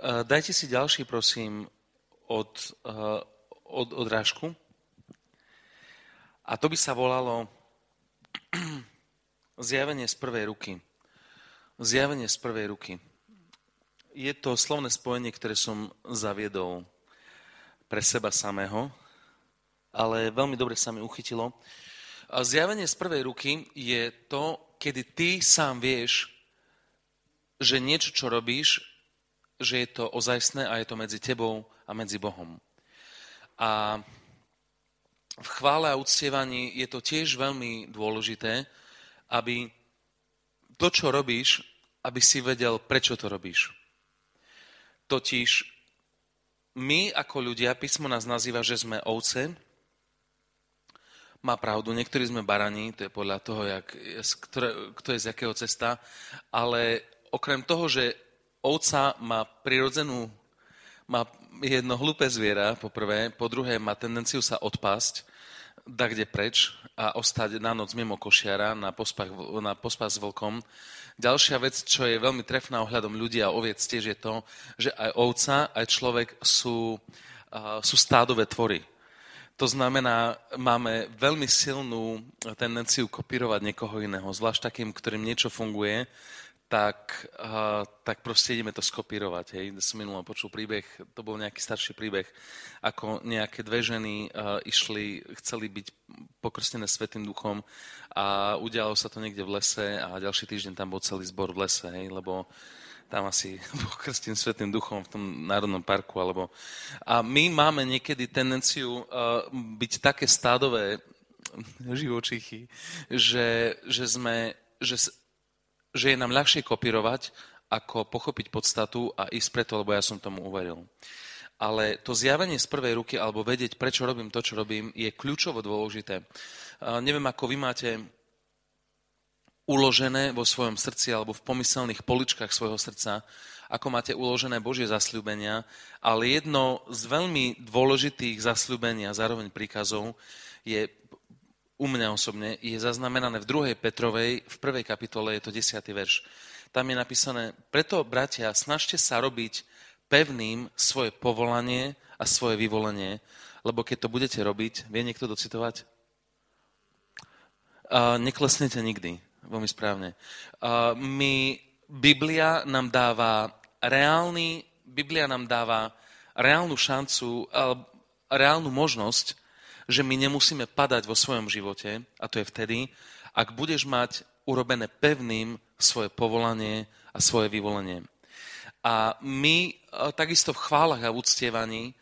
dajte si ďalší, prosím, od, od, od rážku. A to by sa volalo zjavenie z prvej ruky. Zjavenie z prvej ruky. Je to slovné spojenie, ktoré som zaviedol pre seba samého, ale veľmi dobre sa mi uchytilo. A zjavenie z prvej ruky je to, kedy ty sám vieš, že niečo, čo robíš, že je to ozajstné a je to medzi tebou a medzi Bohom. A v chvále a uctievaní je to tiež veľmi dôležité, aby to, čo robíš, aby si vedel, prečo to robíš. Totiž my ako ľudia, písmo nás nazýva, že sme ovce, má pravdu, niektorí sme barani, to je podľa toho, jak, ktoré, kto je z jakého cesta, ale okrem toho, že ovca má prirodzenú, má jedno hlúpe zviera, po prvé, po druhé má tendenciu sa odpásť, da kde preč a ostať na noc mimo košiara, na pospach, na pospach s vlkom. Ďalšia vec, čo je veľmi trefná ohľadom ľudí a oviec tiež je to, že aj ovca, aj človek sú, uh, sú stádové tvory. To znamená, máme veľmi silnú tendenciu kopírovať niekoho iného, zvlášť takým, ktorým niečo funguje, tak, uh, tak proste ideme to skopírovať. Hej. Som minulo počul príbeh, to bol nejaký starší príbeh, ako nejaké dve ženy uh, išli, chceli byť pokrstené Svetým duchom a udialo sa to niekde v lese a ďalší týždeň tam bol celý zbor v lese, hej, lebo tam asi pokrstím Svetým duchom v tom národnom parku. Alebo... A my máme niekedy tendenciu uh, byť také stádové živočichy, že, že sme, že že je nám ľahšie kopírovať, ako pochopiť podstatu a ísť preto, lebo ja som tomu uveril. Ale to zjavenie z prvej ruky, alebo vedieť, prečo robím to, čo robím, je kľúčovo dôležité. Neviem, ako vy máte uložené vo svojom srdci alebo v pomyselných poličkách svojho srdca, ako máte uložené Božie zasľúbenia, ale jedno z veľmi dôležitých zasľúbení zároveň príkazov je u mňa osobne, je zaznamenané v 2. Petrovej, v 1. kapitole, je to 10. verš. Tam je napísané, preto, bratia, snažte sa robiť pevným svoje povolanie a svoje vyvolenie, lebo keď to budete robiť, vie niekto docitovať? Uh, neklesnete nikdy, veľmi správne. Uh, my, Biblia nám dáva reálny, Biblia nám dáva reálnu šancu, uh, reálnu možnosť že my nemusíme padať vo svojom živote, a to je vtedy, ak budeš mať urobené pevným svoje povolanie a svoje vyvolenie. A my e, takisto v chválach a v uctievaní,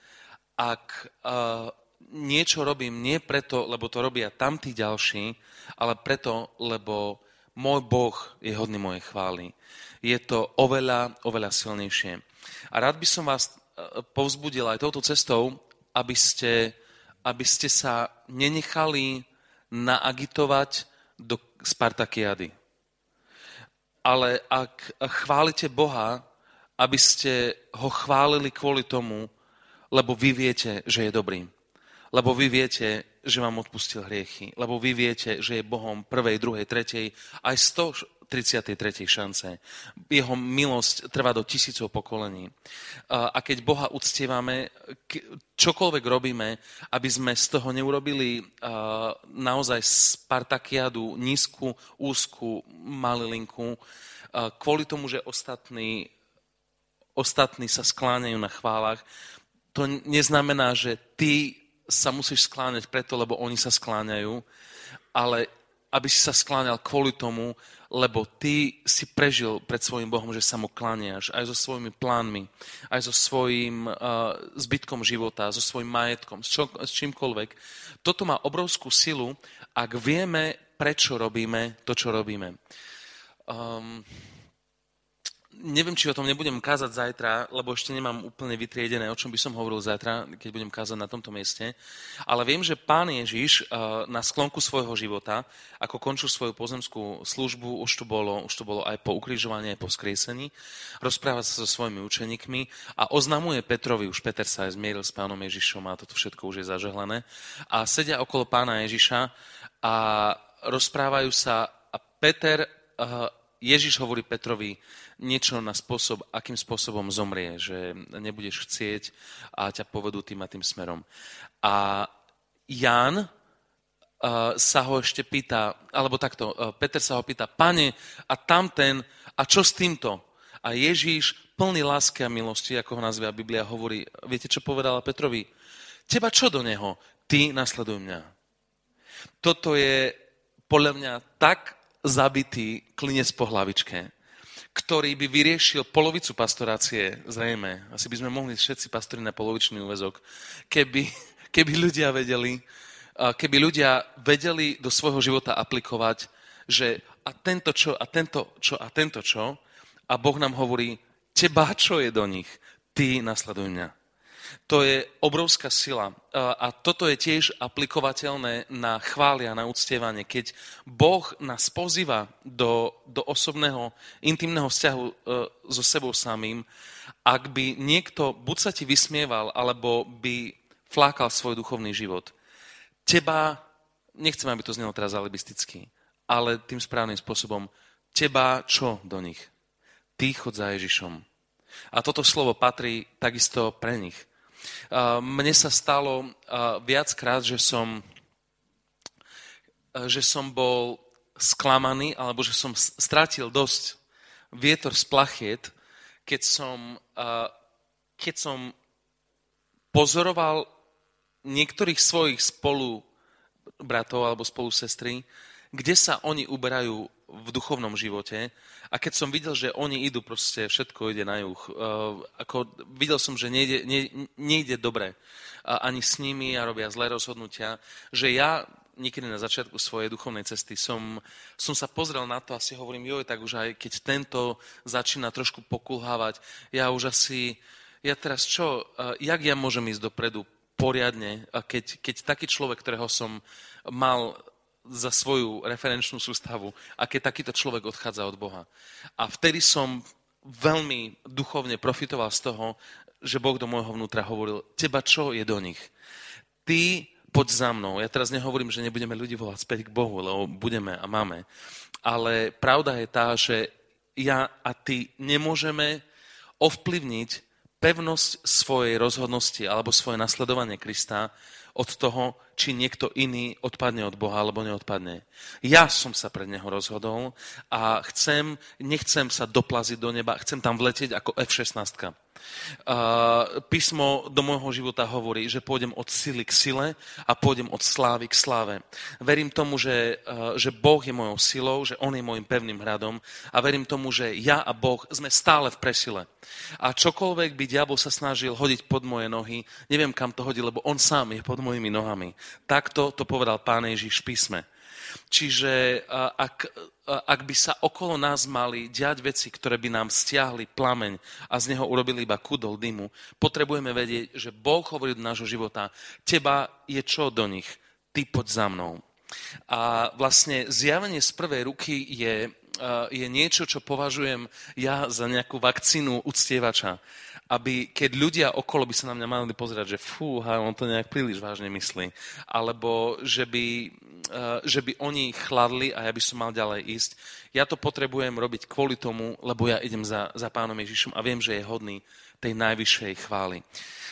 ak uh, niečo robím nie preto, lebo to robia tamtí ďalší, ale preto, lebo môj Boh je hodný mojej chvály. Je to oveľa, oveľa silnejšie. A rád by som vás e, povzbudil aj touto cestou, aby ste aby ste sa nenechali naagitovať do Spartakiady. Ale ak chválite Boha, aby ste ho chválili kvôli tomu, lebo vy viete, že je dobrý. Lebo vy viete, že vám odpustil hriechy. Lebo vy viete, že je Bohom prvej, druhej, tretej, aj 33. šance. Jeho milosť trvá do tisícov pokolení. A keď Boha uctievame, čokoľvek robíme, aby sme z toho neurobili naozaj Spartakiadu, nízku, úzku malilinku, kvôli tomu, že ostatní, ostatní sa skláňajú na chválach, to neznamená, že ty sa musíš skláňať preto, lebo oni sa skláňajú, ale aby si sa skláňal kvôli tomu, lebo ty si prežil pred svojim Bohom, že sa mu klaniaš aj so svojimi plánmi, aj so svojím uh, zbytkom života, so svojím majetkom, s, čo, s čímkoľvek. Toto má obrovskú silu, ak vieme, prečo robíme to, čo robíme. Um, neviem, či o tom nebudem kázať zajtra, lebo ešte nemám úplne vytriedené, o čom by som hovoril zajtra, keď budem kázať na tomto mieste. Ale viem, že pán Ježiš eh, na sklonku svojho života, ako končil svoju pozemskú službu, už to bolo, už to bolo aj po ukrižovaní, aj po skriesení, rozpráva sa so svojimi učeníkmi a oznamuje Petrovi, už Peter sa aj zmieril s pánom Ježišom a toto všetko už je zažehlené, a sedia okolo pána Ježiša a rozprávajú sa a Peter uh, Ježiš hovorí Petrovi niečo na spôsob, akým spôsobom zomrie, že nebudeš chcieť a ťa povedú tým a tým smerom. A Ján uh, sa ho ešte pýta, alebo takto, uh, Peter sa ho pýta, pane, a tamten, a čo s týmto? A Ježíš, plný lásky a milosti, ako ho nazvia Biblia, hovorí, viete, čo povedala Petrovi? Teba čo do neho? Ty nasleduj mňa. Toto je podľa mňa tak zabitý klinec po hlavičke, ktorý by vyriešil polovicu pastorácie, zrejme. Asi by sme mohli všetci pastori na polovičný úvezok, keby, keby ľudia vedeli, keby ľudia vedeli do svojho života aplikovať, že a tento čo, a tento čo, a tento čo, a Boh nám hovorí, teba čo je do nich, ty nasleduj mňa. To je obrovská sila. A toto je tiež aplikovateľné na chváli a na uctievanie. Keď Boh nás pozýva do, do osobného, intimného vzťahu e, so sebou samým, ak by niekto buď sa ti vysmieval, alebo by flákal svoj duchovný život, teba, nechcem, aby to znelo teraz alibisticky, ale tým správnym spôsobom, teba čo do nich? Ty chod za Ježišom. A toto slovo patrí takisto pre nich. Mne sa stalo viackrát, že som, že som bol sklamaný, alebo že som stratil dosť vietor z plachiet, keď som, keď som pozoroval niektorých svojich spolu bratov alebo spolu sestry, kde sa oni uberajú v duchovnom živote a keď som videl, že oni idú, proste všetko ide na juh. Uh, ako videl som, že nejde, ne, nejde dobre ani s nimi a robia zlé rozhodnutia, že ja niekedy na začiatku svojej duchovnej cesty som, som sa pozrel na to a si hovorím, joj, tak už aj keď tento začína trošku pokulhávať, ja už asi, ja teraz čo, uh, jak ja môžem ísť dopredu poriadne, keď, keď taký človek, ktorého som mal za svoju referenčnú sústavu a keď takýto človek odchádza od Boha. A vtedy som veľmi duchovne profitoval z toho, že Boh do môjho vnútra hovoril, teba čo je do nich? Ty poď za mnou. Ja teraz nehovorím, že nebudeme ľudí volať späť k Bohu, lebo budeme a máme. Ale pravda je tá, že ja a ty nemôžeme ovplyvniť pevnosť svojej rozhodnosti alebo svoje nasledovanie Krista od toho, či niekto iný odpadne od Boha alebo neodpadne. Ja som sa pre neho rozhodol a chcem, nechcem sa doplaziť do neba, chcem tam vletieť ako F-16. Písmo do môjho života hovorí, že pôjdem od sily k sile a pôjdem od slávy k sláve. Verím tomu, že, že Boh je mojou silou, že On je môjim pevným hradom a verím tomu, že ja a Boh sme stále v presile. A čokoľvek by diabol sa snažil hodiť pod moje nohy, neviem kam to hodí, lebo On sám je pod mojimi nohami. Takto to povedal Pán Ježiš v písme. Čiže ak, ak by sa okolo nás mali diať veci, ktoré by nám stiahli plameň a z neho urobili iba kudol dymu, potrebujeme vedieť, že Boh hovorí do nášho života, teba je čo do nich, ty poď za mnou. A vlastne zjavenie z prvej ruky je, je niečo, čo považujem ja za nejakú vakcínu uctievača aby keď ľudia okolo by sa na mňa mali pozerať, že fú, on to nejak príliš vážne myslí, alebo že by, eh, že by oni chladli a ja by som mal ďalej ísť. Ja to potrebujem robiť kvôli tomu, lebo ja idem za, za pánom Ježišom a viem, že je hodný tej najvyššej chvály.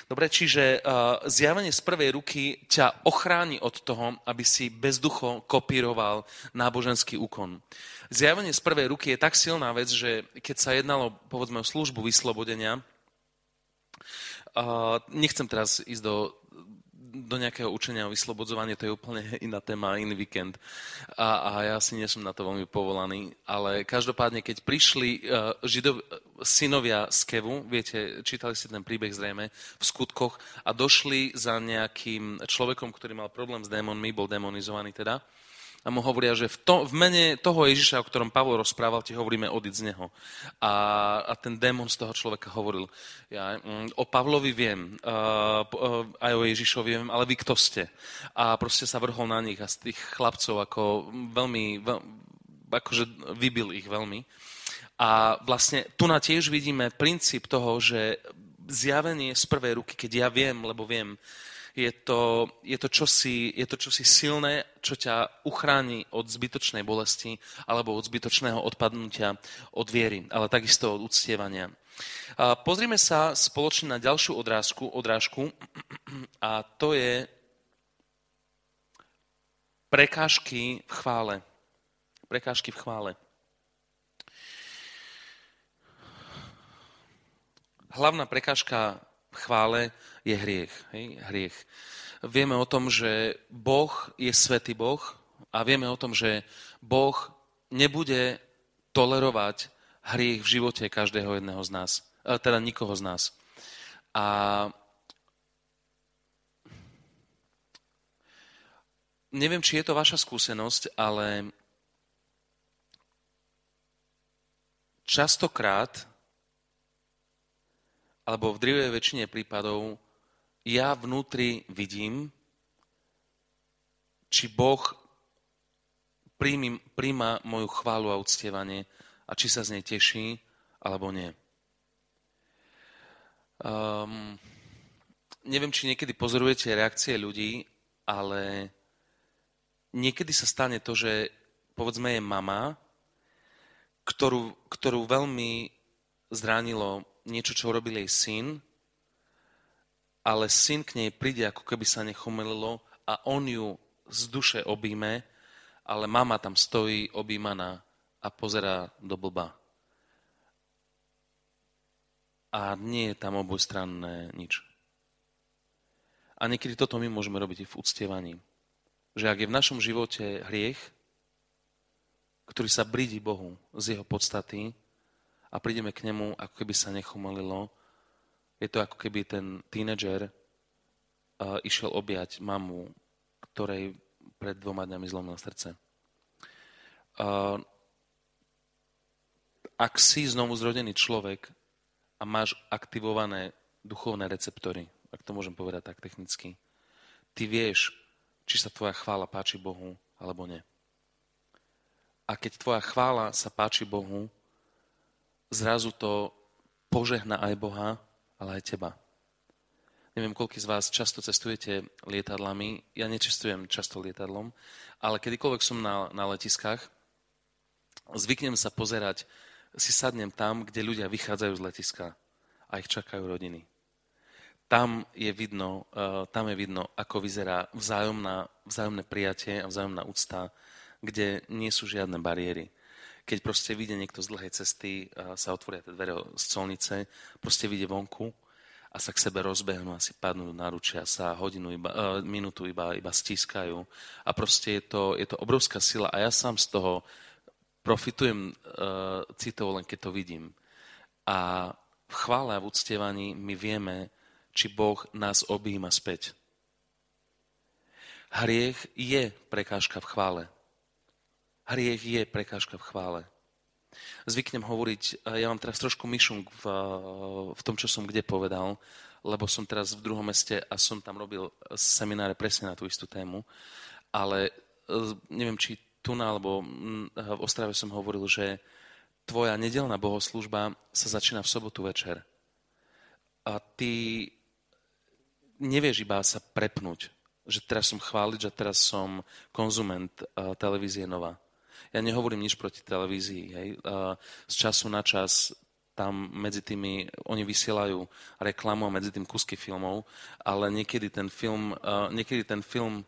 Dobre, čiže uh, zjavenie z prvej ruky ťa ochráni od toho, aby si bezducho kopíroval náboženský úkon. Zjavenie z prvej ruky je tak silná vec, že keď sa jednalo, povedzme, o službu vyslobodenia, Nechcem teraz ísť do, do nejakého učenia o vyslobodzovaní, to je úplne iná téma, iný víkend. A, a ja si nie som na to veľmi povolaný. Ale každopádne, keď prišli uh, židov, synovia z Kevu, viete, čítali ste ten príbeh zrejme v skutkoch, a došli za nejakým človekom, ktorý mal problém s démonmi, bol demonizovaný teda, a mu hovoria, že v, to, v mene toho Ježiša, o ktorom Pavol rozprával, ti hovoríme odiť z neho. A, a ten démon z toho človeka hovoril, ja mm, o Pavlovi viem, uh, aj o Ježišovi viem, ale vy kto ste? A proste sa vrhol na nich a z tých chlapcov ako veľmi, veľ, akože vybil ich veľmi. A vlastne tu na tiež vidíme princíp toho, že zjavenie z prvej ruky, keď ja viem, lebo viem, Je to, je, to čosi, je to čosi silné, čo ťa uchráni od zbytočnej bolesti alebo od zbytočného odpadnutia od viery, ale takisto od uctievania. Pozrime sa spoločne na ďalšiu odrážku, odrážku a to je prekážky v chvále. Prekážky v chvále. Hlavná prekážka chvále je hriech. Hej? Hriech. Vieme o tom, že Boh je svetý Boh a vieme o tom, že Boh nebude tolerovať hriech v živote každého jedného z nás. E, teda nikoho z nás. A neviem, či je to vaša skúsenosť, ale častokrát, alebo v drivej väčšine prípadov, ja vnútri vidím, či Boh príjma moju chválu a uctievanie a či sa z nej teší, alebo nie. Um, neviem, či niekedy pozorujete reakcie ľudí, ale niekedy sa stane to, že povedzme je mama, ktorú, ktorú veľmi zránilo niečo, čo urobil jej syn, ale syn k nej príde, ako keby sa nechomelilo a on ju z duše obíme, ale mama tam stojí objímaná a pozerá do blba a nie je tam obojstranné nič. A niekedy toto my môžeme robiť v uctievaní. Že ak je v našom živote hriech, ktorý sa brídi Bohu z jeho podstaty a prídeme k nemu, ako keby sa nechumalilo, je to ako keby ten tínedžer uh, išiel objať mamu, ktorej pred dvoma dňami zlomil srdce. Uh, ak si znovu zrodený človek, a máš aktivované duchovné receptory, ak to môžem povedať tak technicky. Ty vieš, či sa tvoja chvála páči Bohu, alebo nie. A keď tvoja chvála sa páči Bohu, zrazu to požehna aj Boha, ale aj teba. Neviem, koľký z vás často cestujete lietadlami. Ja nečestujem často lietadlom, ale kedykoľvek som na, na letiskách, zvyknem sa pozerať si sadnem tam, kde ľudia vychádzajú z letiska a ich čakajú rodiny. Tam je vidno, uh, tam je vidno ako vyzerá vzájomná, vzájomné prijatie a vzájomná úcta, kde nie sú žiadne bariéry. Keď proste vyjde niekto z dlhej cesty, sa otvoria tie dvere z colnice, proste vyjde vonku a sa k sebe rozbehnú a si padnú do náručia, sa hodinu, iba, uh, minútu iba, iba stískajú. A proste je to, je to obrovská sila a ja sám z toho profitujem uh, citov len keď to vidím. A v chvále a v uctievaní my vieme, či Boh nás objíma späť. Hriech je prekážka v chvále. Hriech je prekážka v chvále. Zvyknem hovoriť, ja mám teraz trošku myšung v, v tom, čo som kde povedal, lebo som teraz v druhom meste a som tam robil semináre presne na tú istú tému, ale e, neviem, či tu na, alebo v Ostrave som hovoril, že tvoja nedelná bohoslužba sa začína v sobotu večer. A ty nevieš iba sa prepnúť, že teraz som chváliť, že teraz som konzument televízie Nova. Ja nehovorím nič proti televízii. Hej. Z času na čas tam medzi tými, oni vysielajú reklamu a medzi tým kusky filmov, ale niekedy ten film, niekedy ten film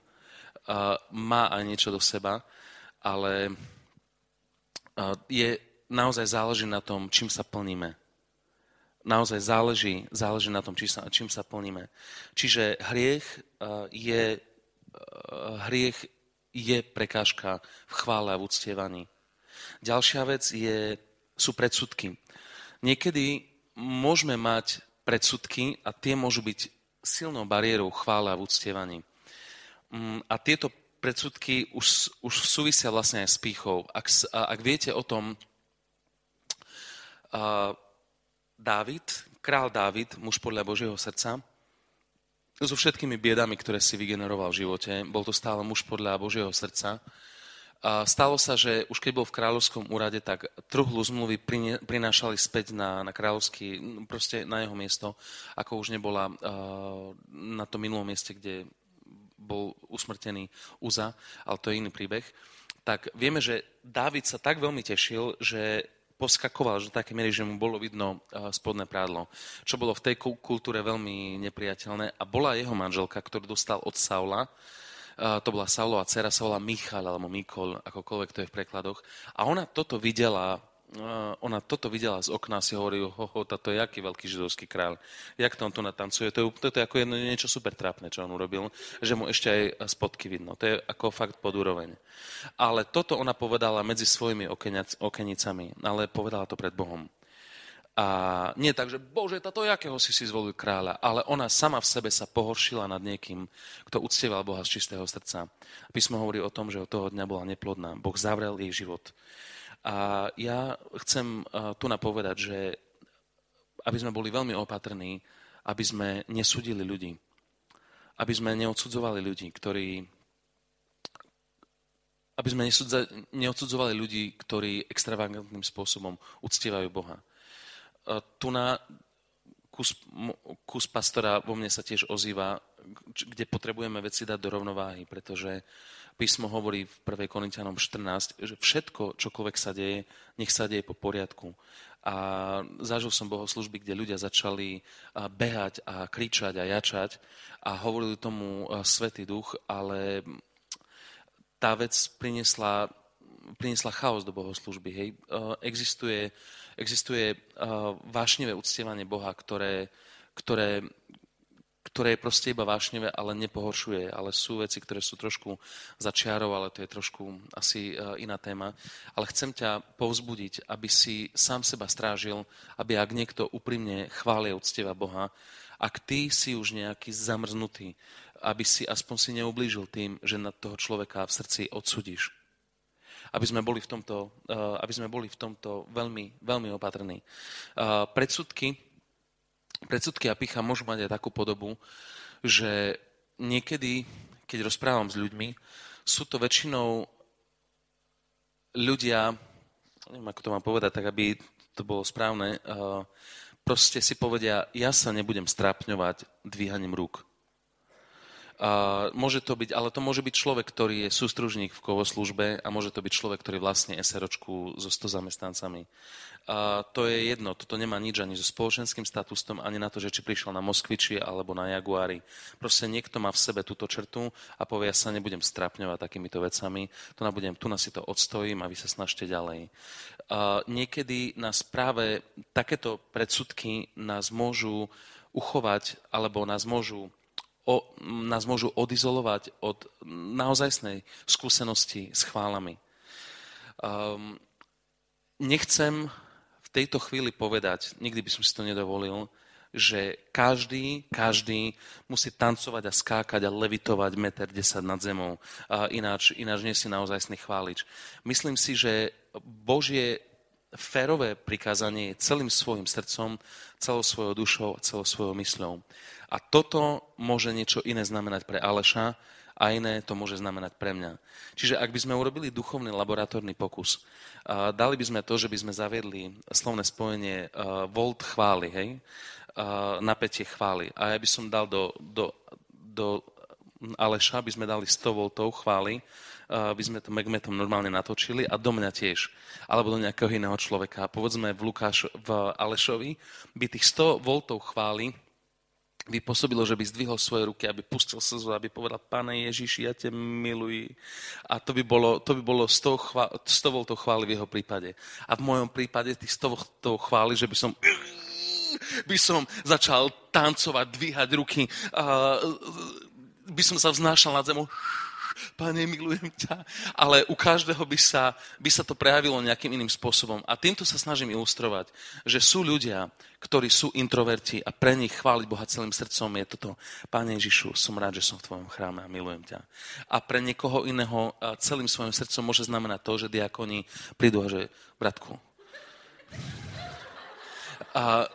má aj niečo do seba ale je, naozaj záleží na tom, čím sa plníme. Naozaj záleží, záleží na tom, čím sa, čím sa plníme. Čiže hriech je, hriech je prekážka v chvále a v uctievaní. Ďalšia vec je, sú predsudky. Niekedy môžeme mať predsudky a tie môžu byť silnou bariérou chvále a v uctievaní. Mm, a tieto predsudky už, už súvisia vlastne aj s pýchou. Ak, ak viete o tom, uh, Dávid, král Dávid, muž podľa Božieho srdca, so všetkými biedami, ktoré si vygeneroval v živote, bol to stále muž podľa Božieho srdca Stalo sa, že už keď bol v kráľovskom úrade, tak truhlu zmluvy prinášali späť na, na kráľovský, proste na jeho miesto, ako už nebola na tom minulom mieste, kde bol usmrtený Uza, ale to je iný príbeh. Tak vieme, že Dávid sa tak veľmi tešil, že poskakoval, že také miery, že mu bolo vidno spodné prádlo, čo bolo v tej kultúre veľmi nepriateľné. A bola jeho manželka, ktorú dostal od Saula, to bola Saulova dcera, sa volá Michal alebo Mikol, akokoľvek to je v prekladoch. A ona toto videla ona toto videla z okna a si hovorí, ho, ho, toto je aký veľký židovský kráľ. Jak to on tu natancuje? To je, to je ako jedno, niečo super trápne, čo on urobil, že mu ešte aj spodky vidno. To je ako fakt pod úroveň. Ale toto ona povedala medzi svojimi okenicami, ale povedala to pred Bohom. A nie tak, že Bože, táto jakého si si zvolil kráľa, ale ona sama v sebe sa pohoršila nad niekým, kto uctieval Boha z čistého srdca. Písmo hovorí o tom, že od toho dňa bola neplodná. Boh zavrel jej život. A ja chcem tu napovedať, že aby sme boli veľmi opatrní, aby sme nesudili ľudí. Aby sme neodsudzovali ľudí, ktorí aby sme neodsudzovali ľudí, ktorí extravagantným spôsobom uctievajú Boha. Tu na kus, kus pastora vo mne sa tiež ozýva, kde potrebujeme veci dať do rovnováhy, pretože písmo hovorí v 1. Korintianom 14, že všetko, čokoľvek sa deje, nech sa deje po poriadku. A zažil som bohoslužby, kde ľudia začali behať a kričať a jačať a hovorili tomu Svetý duch, ale tá vec priniesla, priniesla chaos do bohoslužby. Hej. Existuje, existuje vášnivé uctievanie Boha, ktoré, ktoré ktoré je proste iba vášnevé, ale nepohoršuje. Ale sú veci, ktoré sú trošku začiarov, ale to je trošku asi e, iná téma. Ale chcem ťa povzbudiť, aby si sám seba strážil, aby ak niekto úprimne chvália uctieva Boha, ak ty si už nejaký zamrznutý, aby si aspoň si neublížil tým, že na toho človeka v srdci odsudíš. Aby sme boli v tomto, e, aby sme boli v tomto veľmi, veľmi opatrní. E, predsudky Predsudky a picha môžu mať aj takú podobu, že niekedy, keď rozprávam s ľuďmi, sú to väčšinou ľudia, neviem, ako to mám povedať, tak aby to bolo správne, proste si povedia, ja sa nebudem strápňovať dvíhaním rúk. Môže to byť, ale to môže byť človek, ktorý je sústružník v kovoslužbe a môže to byť človek, ktorý vlastne SROčku so 100 zamestnancami. Uh, to je jedno, toto nemá nič ani so spoločenským statusom, ani na to, že či prišiel na Moskviči alebo na Jaguári. Proste niekto má v sebe túto črtu a povie, ja sa nebudem strapňovať takýmito vecami, tu na, budem, tu na si to odstojím a vy sa snažte ďalej. Uh, niekedy nás práve takéto predsudky nás môžu uchovať alebo nás môžu o, nás môžu odizolovať od naozajstnej skúsenosti s chválami. Um, nechcem v tejto chvíli povedať, nikdy by som si to nedovolil, že každý, každý musí tancovať a skákať a levitovať meter 10 nad zemou. Ináč, ináč nie si naozajstný chválič. Myslím si, že Božie férové prikázanie je celým svojim srdcom, celou svojou dušou celou svojou mysľou. A toto môže niečo iné znamenať pre Aleša a iné to môže znamenať pre mňa. Čiže ak by sme urobili duchovný laboratórny pokus, dali by sme to, že by sme zaviedli slovné spojenie volt chvály, hej? napätie chvály. A ja by som dal do, do, do Aleša, by sme dali 100 voltov chvály, by sme to megmetom normálne natočili a do mňa tiež, alebo do nejakého iného človeka. Povedzme v Lukáš, v Alešovi by tých 100 voltov chvály by pôsobilo, že by zdvihol svoje ruky, aby pustil slzu, aby povedal, Pane Ježiši, ja te miluji. A to by bolo, to by bolo 100, chvá, 100 voltov chvály v jeho prípade. A v mojom prípade tých 100 voltov chvály, že by som by som začal tancovať, dvíhať ruky, by som sa vznášal nad zemou Pane, milujem ťa. Ale u každého by sa, by sa to prejavilo nejakým iným spôsobom. A týmto sa snažím ilustrovať, že sú ľudia, ktorí sú introverti a pre nich chváliť Boha celým srdcom je toto. Pane Ježišu, som rád, že som v Tvojom chráme a milujem ťa. A pre niekoho iného celým svojim srdcom môže znamenať to, že diakoni prídu a že, bratku, a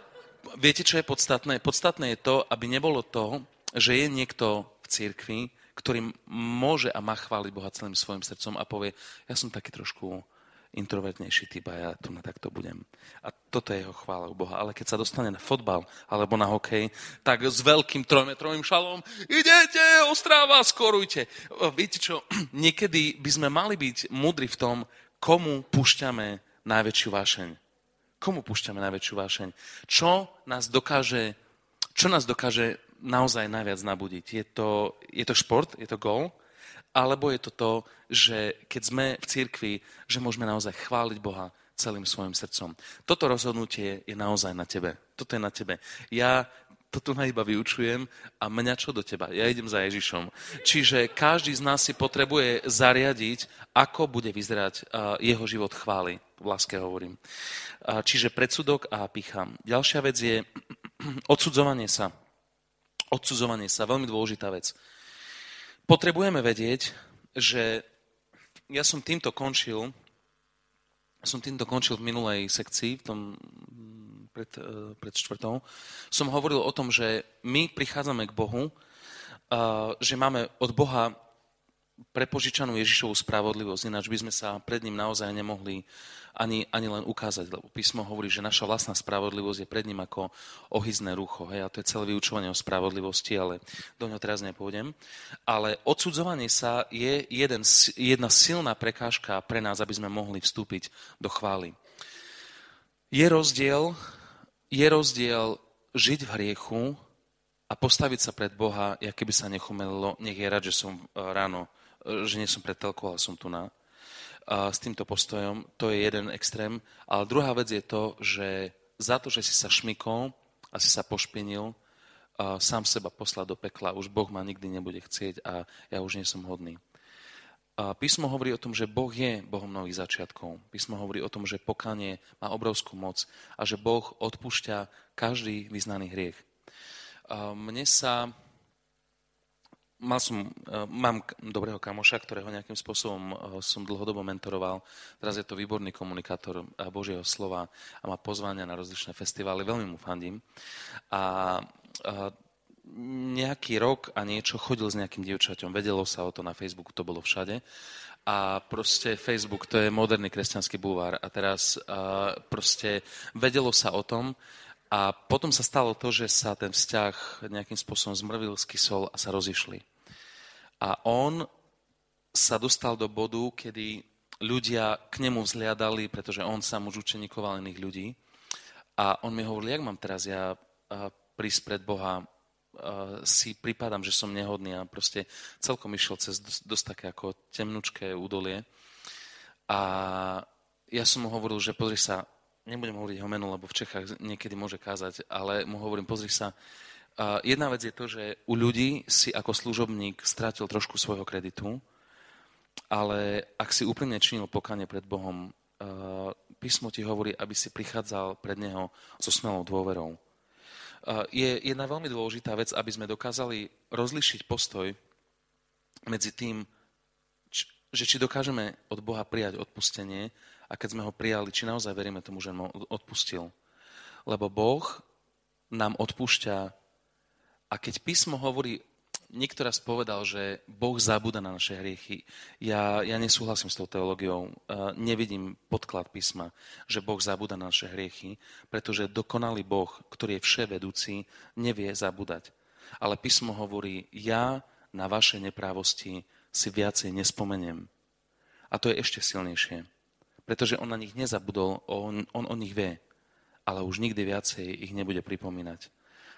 viete, čo je podstatné? Podstatné je to, aby nebolo to, že je niekto v cirkvi, ktorý môže a má chváliť Boha celým svojim srdcom a povie, ja som taký trošku introvertnejší typ a ja tu na takto budem. A toto je jeho chvála u Boha. Ale keď sa dostane na fotbal alebo na hokej, tak s veľkým trojmetrovým šalom idete, Ostráva, skorujte. Viete čo, niekedy by sme mali byť mudri v tom, komu púšťame najväčšiu vášeň. Komu púšťame najväčšiu vášeň? Čo nás dokáže, čo nás dokáže naozaj najviac nabudiť? Je to, je to šport? Je to gol? Alebo je to to, že keď sme v cirkvi, že môžeme naozaj chváliť Boha celým svojim srdcom. Toto rozhodnutie je naozaj na tebe. Toto je na tebe. Ja to tu iba vyučujem a mňa čo do teba? Ja idem za Ježišom. Čiže každý z nás si potrebuje zariadiť, ako bude vyzerať jeho život chvály. V láske hovorím. Čiže predsudok a picha. Ďalšia vec je odsudzovanie sa. Odsudzovanie sa, veľmi dôležitá vec. Potrebujeme vedieť, že ja som týmto končil, som týmto končil v minulej sekcii, v tom pred, e, pred čtvrtou, som hovoril o tom, že my prichádzame k Bohu, že máme od Boha prepožičanú Ježišovú spravodlivosť, ináč by sme sa pred ním naozaj nemohli ani, ani len ukázať, lebo písmo hovorí, že naša vlastná spravodlivosť je pred ním ako ohyzné rucho. Hej, a to je celé vyučovanie o spravodlivosti, ale do ňoho teraz nepôjdem. Ale odsudzovanie sa je jeden, jedna silná prekážka pre nás, aby sme mohli vstúpiť do chvály. Je rozdiel, je rozdiel žiť v hriechu a postaviť sa pred Boha, jak keby sa nechumelilo, nech je rád, že som e, ráno, že nie som pred telkou, ale som tu na s týmto postojom, to je jeden extrém. Ale druhá vec je to, že za to, že si sa šmykol a si sa pošpinil, sám seba poslať do pekla, už Boh ma nikdy nebude chcieť a ja už nie som hodný. Písmo hovorí o tom, že Boh je Bohom nových začiatkov. Písmo hovorí o tom, že pokanie má obrovskú moc a že Boh odpúšťa každý vyznaný hriech. Mne sa mal som, e, mám dobrého kamoša, ktorého nejakým spôsobom e, som dlhodobo mentoroval. Teraz je to výborný komunikátor e, Božieho slova a má pozvania na rozličné festivály. Veľmi mu fandím. A, a nejaký rok a niečo chodil s nejakým dievčaťom. Vedelo sa o to na Facebooku, to bolo všade. A proste Facebook, to je moderný kresťanský búvar. A teraz a proste vedelo sa o tom, a potom sa stalo to, že sa ten vzťah nejakým spôsobom zmrvil, skysol a sa rozišli. A on sa dostal do bodu, kedy ľudia k nemu vzliadali, pretože on sám už učenikoval iných ľudí. A on mi hovoril, jak mám teraz ja prísť pred Boha, si pripadám, že som nehodný a proste celkom išiel cez dosť, dosť také ako temnučké údolie. A ja som mu hovoril, že pozri sa, nebudem hovoriť ho menu, lebo v Čechách niekedy môže kázať, ale mu hovorím, pozri sa, jedna vec je to, že u ľudí si ako služobník strátil trošku svojho kreditu, ale ak si úprimne činil pokanie pred Bohom, uh, písmo ti hovorí, aby si prichádzal pred Neho so smelou dôverou. Uh, je jedna veľmi dôležitá vec, aby sme dokázali rozlišiť postoj medzi tým, že či dokážeme od Boha prijať odpustenie a keď sme ho prijali, či naozaj veríme tomu, že on odpustil. Lebo Boh nám odpúšťa a keď písmo hovorí, niekto raz povedal, že Boh zabúda na naše hriechy. Ja, ja nesúhlasím s tou teológiou. Nevidím podklad písma, že Boh zabúda na naše hriechy, pretože dokonalý Boh, ktorý je vševedúci, nevie zabúdať. Ale písmo hovorí, ja na vaše neprávosti si viacej nespomeniem. A to je ešte silnejšie pretože on na nich nezabudol, on, on o nich vie, ale už nikdy viacej ich nebude pripomínať.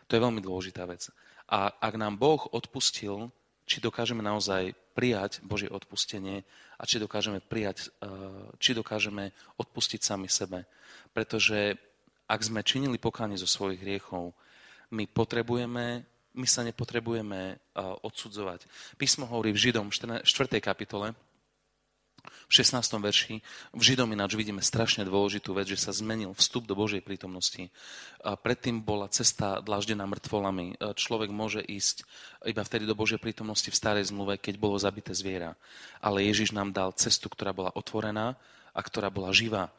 To je veľmi dôležitá vec. A ak nám Boh odpustil, či dokážeme naozaj prijať Božie odpustenie a či dokážeme prijať, eh, či dokážeme odpustiť sami sebe. Pretože ak sme činili pokánie zo svojich hriechov, my potrebujeme, my sa nepotrebujeme eh, odsudzovať. Písmo hovorí v Židom 4. kapitole, v 16. verši v Židom ináč vidíme strašne dôležitú vec, že sa zmenil vstup do Božej prítomnosti. Predtým bola cesta dlaždená mŕtvolami. Človek môže ísť iba vtedy do Božej prítomnosti v starej zmluve, keď bolo zabité zviera. Ale Ježiš nám dal cestu, ktorá bola otvorená a ktorá bola živá.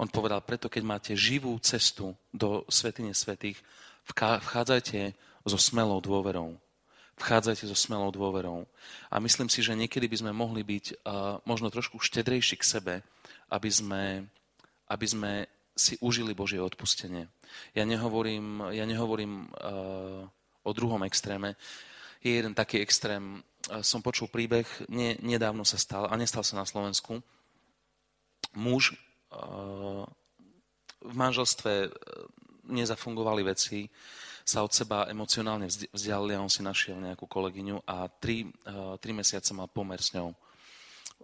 On povedal, preto keď máte živú cestu do svetine svetých, vchádzajte so smelou dôverou. Vchádzajte so smelou dôverou. A myslím si, že niekedy by sme mohli byť uh, možno trošku štedrejší k sebe, aby sme, aby sme si užili Božie odpustenie. Ja nehovorím, ja nehovorím uh, o druhom extréme. Je jeden taký extrém, uh, som počul príbeh, nie, nedávno sa stal, a nestal sa na Slovensku. Muž uh, v manželstve nezafungovali veci, sa od seba emocionálne vzdialili a on si našiel nejakú kolegyňu a tri, uh, tri mesiace mal pomer s ňou.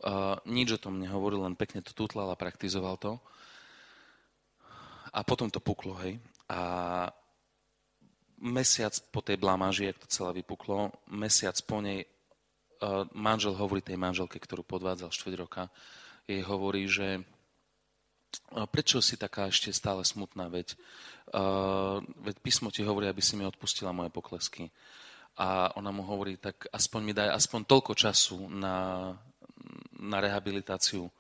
Uh, nič o tom nehovoril, len pekne to tutlal a praktizoval to. A potom to puklo, hej. A mesiac po tej blamáži, ak to celé vypuklo, mesiac po nej uh, manžel hovorí tej manželke, ktorú podvádzal štvrť roka, jej hovorí, že prečo si taká ešte stále smutná, veď Uh, veď písmo ti hovorí, aby si mi odpustila moje poklesky. A ona mu hovorí, tak aspoň mi daj aspoň toľko času na, na rehabilitáciu, uh,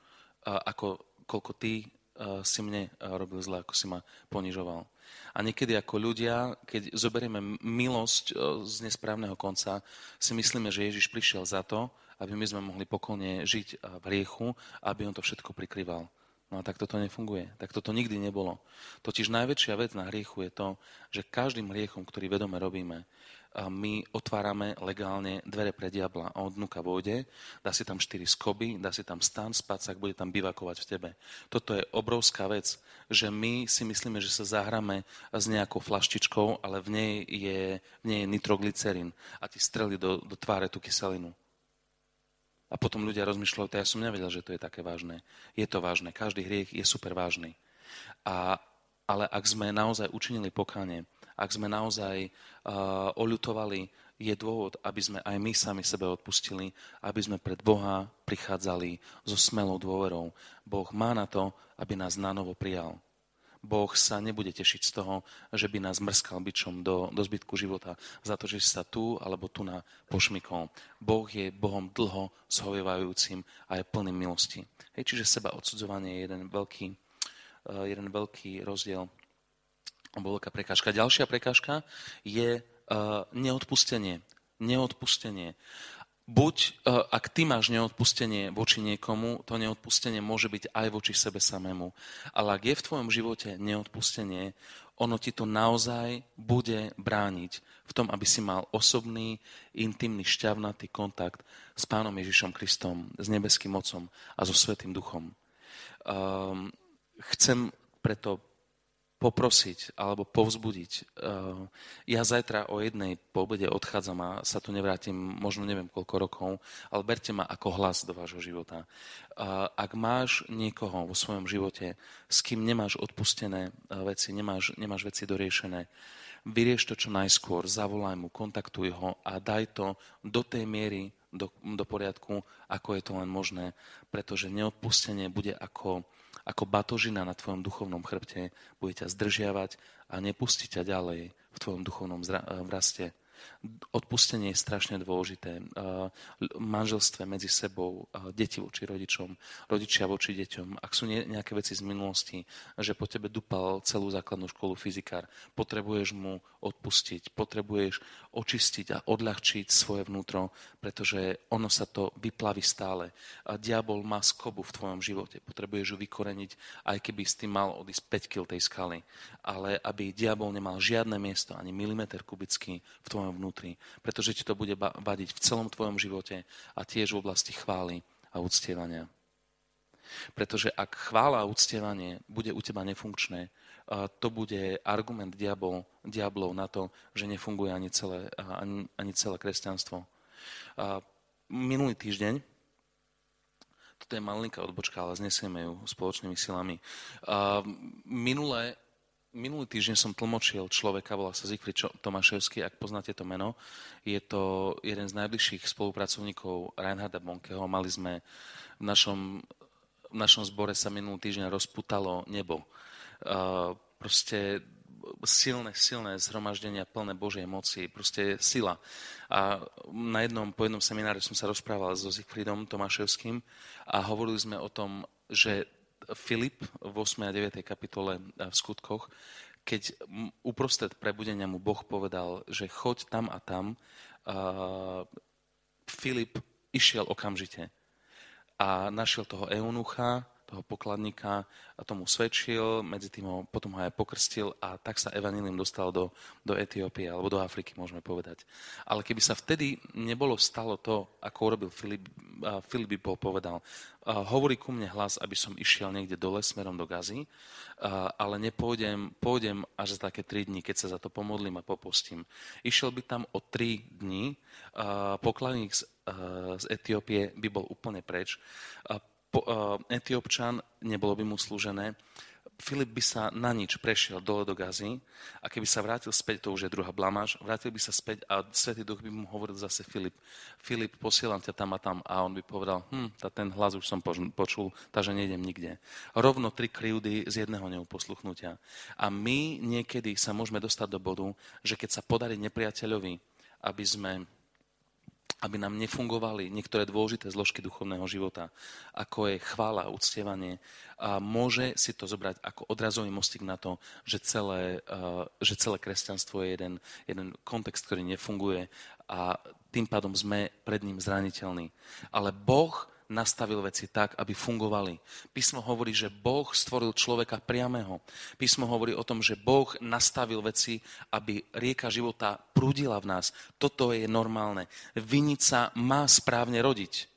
ako koľko ty uh, si mne robil zle, ako si ma ponižoval. A niekedy ako ľudia, keď zoberieme milosť uh, z nesprávneho konca, si myslíme, že Ježiš prišiel za to, aby my sme mohli pokojne žiť v riechu, aby on to všetko prikryval. No a tak toto nefunguje. Tak toto nikdy nebolo. Totiž najväčšia vec na hriechu je to, že každým hriechom, ktorý vedome robíme, my otvárame legálne dvere pre diabla. On dnuka vojde, dá si tam štyri skoby, dá si tam stan, spacák, bude tam bivakovať v tebe. Toto je obrovská vec, že my si myslíme, že sa zahráme s nejakou flaštičkou, ale v nej je, v nej je nitroglycerín a ti streli do, do tváre tú kyselinu. A potom ľudia rozmýšľajú, ja som nevedel, že to je také vážne. Je to vážne, každý hriech je super vážny. A, ale ak sme naozaj učinili pokánie, ak sme naozaj uh, oľutovali, je dôvod, aby sme aj my sami sebe odpustili, aby sme pred Boha prichádzali so smelou dôverou. Boh má na to, aby nás na novo prijal. Boh sa nebude tešiť z toho, že by nás mrskal byčom do, do zbytku života za to, že sa tu alebo tu na pošmykol. Boh je Bohom dlho zhovievajúcim a je plným milosti. Hej, čiže seba odsudzovanie je jeden veľký, uh, jeden veľký rozdiel alebo veľká prekážka. Ďalšia prekážka je uh, neodpustenie. Neodpustenie buď e, ak ty máš neodpustenie voči niekomu, to neodpustenie môže byť aj voči sebe samému. Ale ak je v tvojom živote neodpustenie, ono ti to naozaj bude brániť v tom, aby si mal osobný, intimný, šťavnatý kontakt s Pánom Ježišom Kristom, s nebeským mocom a so Svetým Duchom. Um, chcem preto poprosiť alebo povzbudiť. Eh, ja zajtra o jednej po obede odchádzam a sa tu nevrátim možno neviem koľko rokov, ale berte ma ako hlas do vášho života. Eh, ak máš niekoho vo svojom živote, s kým nemáš odpustené eh, veci, nemáš, nemáš veci doriešené, vyrieš to čo najskôr, zavolaj mu, kontaktuj ho a daj to do tej miery do, do poriadku, ako je to len možné, pretože neodpustenie bude ako ako batožina na tvojom duchovnom chrbte bude ťa zdržiavať a nepustí ťa ďalej v tvojom duchovnom raste. Odpustenie je strašne dôležité. Manželstve medzi sebou, deti voči rodičom, rodičia voči deťom. Ak sú nejaké veci z minulosti, že po tebe dupal celú základnú školu fyzikár, potrebuješ mu odpustiť, potrebuješ očistiť a odľahčiť svoje vnútro, pretože ono sa to vyplaví stále. A diabol má skobu v tvojom živote. Potrebuješ ju vykoreniť, aj keby si mal odísť 5 kg tej skaly. Ale aby diabol nemal žiadne miesto, ani milimeter kubický v tvojom tvojom vnútri, pretože ti to bude vadiť v celom tvojom živote a tiež v oblasti chvály a uctievania. Pretože ak chvála a uctievanie bude u teba nefunkčné, to bude argument diabol, diablov na to, že nefunguje ani celé, ani, ani celé kresťanstvo. Minulý týždeň, toto je malinká odbočka, ale znesieme ju spoločnými silami. Minulé Minulý týždeň som tlmočil človeka, volá sa Zikfrid Tomáševský, ak poznáte to meno. Je to jeden z najbližších spolupracovníkov Reinharda Bonkeho. Mali sme v našom, v našom zbore sa minulý týždeň rozputalo nebo. Uh, proste silné, silné zhromaždenia plné Božej moci, proste sila. A na jednom, po jednom seminári som sa rozprával so Zikfridom Tomáševským a hovorili sme o tom, že Filip v 8. a 9. kapitole v skutkoch, keď uprostred prebudenia mu Boh povedal, že choď tam a tam, uh, Filip išiel okamžite a našiel toho eunucha, toho pokladníka a tomu svedčil, medzi tým ho, potom ho aj pokrstil a tak sa Evanilium dostal do, do Etiópie alebo do Afriky, môžeme povedať. Ale keby sa vtedy nebolo stalo to, ako urobil Filip, Filip bol povedal, hovorí ku mne hlas, aby som išiel niekde dole smerom do Gazy, ale nepôjdem, pôjdem až za také tri dní, keď sa za to pomodlím a popustím. Išiel by tam o tri dní, pokladník z, z Etiópie by bol úplne preč etiopčan, nebolo by mu slúžené. Filip by sa na nič prešiel dole do Gazy a keby sa vrátil späť, to už je druhá blamáž, vrátil by sa späť a Svetý Duch by mu hovoril zase Filip, Filip, posielam ťa tam a tam a on by povedal, hm, tá ten hlas už som počul, takže nejdem nikde. Rovno tri krivdy z jedného neuposluchnutia. A my niekedy sa môžeme dostať do bodu, že keď sa podarí nepriateľovi, aby sme aby nám nefungovali niektoré dôležité zložky duchovného života, ako je chvála uctievanie, a môže si to zobrať ako odrazový mostík na to, že celé, že celé kresťanstvo je jeden, jeden kontext, ktorý nefunguje a tým pádom sme pred ním zraniteľní. Ale Boh nastavil veci tak, aby fungovali. Písmo hovorí, že Boh stvoril človeka priamého. Písmo hovorí o tom, že Boh nastavil veci, aby rieka života prúdila v nás. Toto je normálne. Vinica má správne rodiť.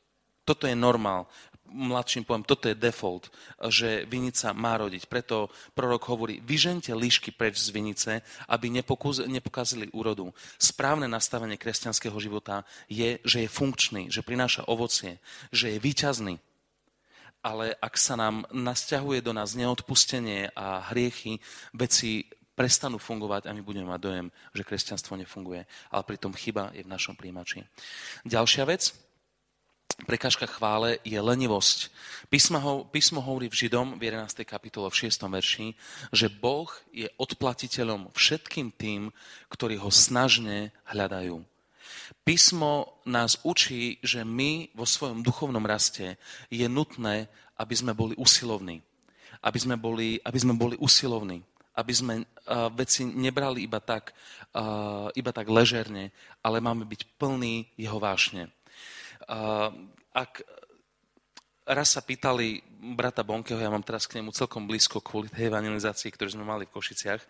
Toto je normál mladším poviem, toto je default, že vinica má rodiť. Preto prorok hovorí, vyžente líšky preč z vinice, aby nepokazili úrodu. Správne nastavenie kresťanského života je, že je funkčný, že prináša ovocie, že je výťazný. Ale ak sa nám nasťahuje do nás neodpustenie a hriechy, veci prestanú fungovať a my budeme mať dojem, že kresťanstvo nefunguje. Ale pritom chyba je v našom príjimači. Ďalšia vec, prekážka chvále je lenivosť. Písmo, ho, písmo hovorí v Židom v 11. kapitole v 6. verši, že Boh je odplatiteľom všetkým tým, ktorí ho snažne hľadajú. Písmo nás učí, že my vo svojom duchovnom raste je nutné, aby sme boli usilovní. Aby sme boli, aby sme boli usilovní. Aby sme uh, veci nebrali iba tak, uh, iba tak ležerne, ale máme byť plní jeho vášne. Ak raz sa pýtali brata Bonkeho, ja mám teraz k nemu celkom blízko kvôli tej evangelizácii, ktorú sme mali v Košiciach,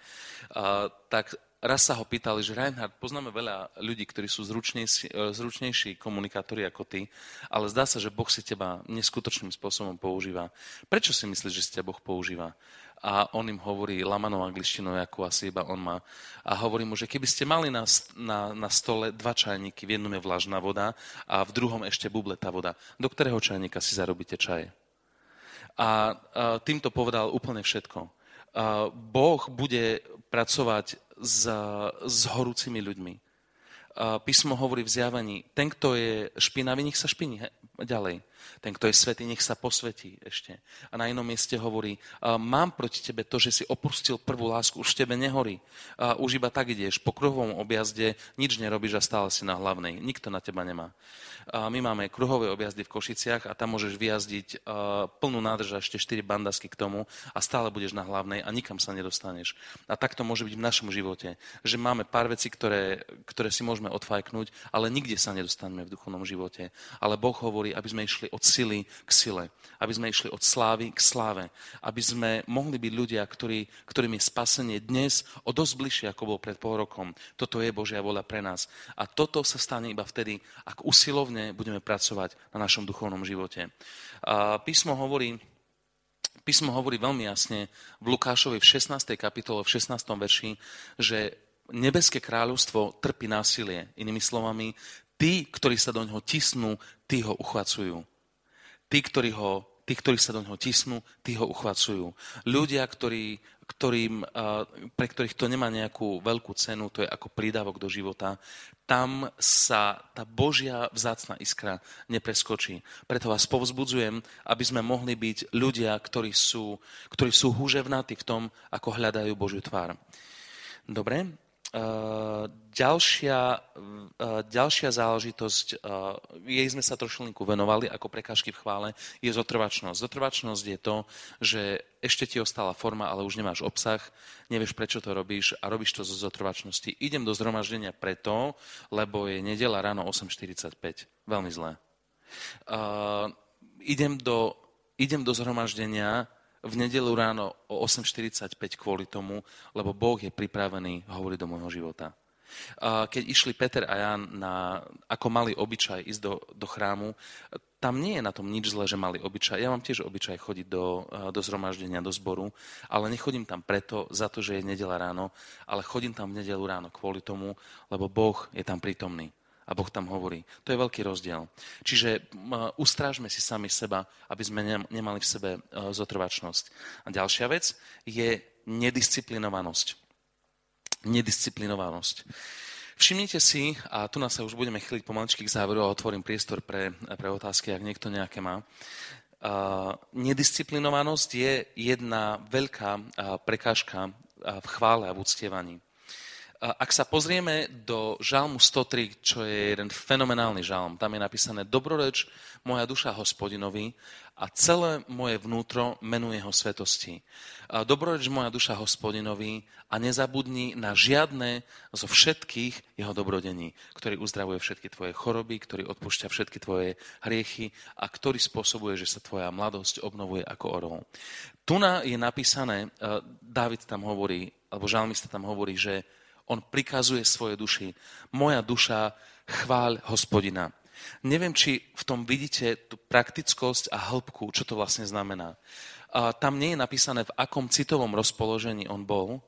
tak raz sa ho pýtali, že Reinhard, poznáme veľa ľudí, ktorí sú zručnejší, zručnejší komunikátori ako ty, ale zdá sa, že Boh si teba neskutočným spôsobom používa. Prečo si myslíš, že si ťa Boh používa? A on im hovorí lamanou angličtinou, ako asi iba on má. A hovorí mu, že keby ste mali na, na, na stole dva čajníky, v jednom je vlažná voda a v druhom ešte bubletá voda, do ktorého čajníka si zarobíte čaje? A, a týmto povedal úplne všetko. A, boh bude pracovať s, s horúcimi ľuďmi. A, písmo hovorí v zjavení, ten, kto je špinavý, nech sa špiní. He, ďalej. Ten, kto je svetý, nech sa posvetí ešte. A na inom mieste hovorí, mám proti tebe to, že si opustil prvú lásku, už tebe nehorí. Už iba tak ideš, po kruhovom objazde nič nerobíš a stále si na hlavnej. Nikto na teba nemá. My máme kruhové objazdy v Košiciach a tam môžeš vyjazdiť plnú nádrž a ešte 4 bandasky k tomu a stále budeš na hlavnej a nikam sa nedostaneš. A tak to môže byť v našom živote. Že máme pár vecí, ktoré, ktoré si môžeme odfajknúť, ale nikde sa nedostaneme v duchovnom živote. Ale Boh hovorí, aby sme išli od sily k sile. Aby sme išli od slávy k sláve. Aby sme mohli byť ľudia, ktorí, ktorým je spasenie dnes o dosť bližšie, ako bol pred pol rokom. Toto je Božia vola pre nás. A toto sa stane iba vtedy, ak usilovne budeme pracovať na našom duchovnom živote. A písmo hovorí, Písmo hovorí veľmi jasne v Lukášovi v 16. kapitole, v 16. verši, že nebeské kráľovstvo trpí násilie. Inými slovami, tí, ktorí sa do ňoho tisnú, tí ho uchvacujú. Tí, ktorí, ho, tí, ktorí sa do neho tisnú, tí ho uchvacujú. Ľudia, ktorí, ktorým, pre ktorých to nemá nejakú veľkú cenu, to je ako prídavok do života, tam sa tá Božia vzácna iskra nepreskočí. Preto vás povzbudzujem, aby sme mohli byť ľudia, ktorí sú, ktorí sú húževnatí v tom, ako hľadajú Božiu tvár. Dobre? Ďalšia, ďalšia záležitosť, jej sme sa trošilinku venovali ako prekážky v chvále, je zotrvačnosť. Zotrvačnosť je to, že ešte ti ostala forma, ale už nemáš obsah, nevieš, prečo to robíš a robíš to zo zotrvačnosti. Idem do zhromaždenia preto, lebo je nedela ráno 8.45. Veľmi zlé. Uh, idem, do, idem do zhromaždenia v nedelu ráno o 8.45 kvôli tomu, lebo Boh je pripravený hovoriť do môjho života. Keď išli Peter a Jan na, ako mali obyčaj ísť do, do chrámu, tam nie je na tom nič zle, že mali obyčaj. Ja mám tiež obyčaj chodiť do, do zhromaždenia, do zboru, ale nechodím tam preto, za to, že je nedela ráno, ale chodím tam v nedelu ráno kvôli tomu, lebo Boh je tam prítomný a Boh tam hovorí. To je veľký rozdiel. Čiže ustrážme si sami seba, aby sme nemali v sebe e, zotrvačnosť. A ďalšia vec je nedisciplinovanosť. Nedisciplinovanosť. Všimnite si, a tu nás sa už budeme chýliť pomaličky k záveru a otvorím priestor pre, pre otázky, ak niekto nejaké má. Uh, nedisciplinovanosť je jedna veľká uh, prekážka uh, v chvále a v uctievaní. Ak sa pozrieme do žalmu 103, čo je jeden fenomenálny žalm, tam je napísané Dobroreč moja duša hospodinovi a celé moje vnútro menuje ho svetosti. Dobroreč moja duša hospodinovi a nezabudni na žiadne zo všetkých jeho dobrodení, ktorý uzdravuje všetky tvoje choroby, ktorý odpúšťa všetky tvoje hriechy a ktorý spôsobuje, že sa tvoja mladosť obnovuje ako orol. Tu je napísané, David tam hovorí, alebo žalmista tam hovorí, že on prikazuje svoje duši. Moja duša chváľ hospodina. Neviem, či v tom vidíte tú praktickosť a hĺbku, čo to vlastne znamená. A tam nie je napísané, v akom citovom rozpoložení on bol,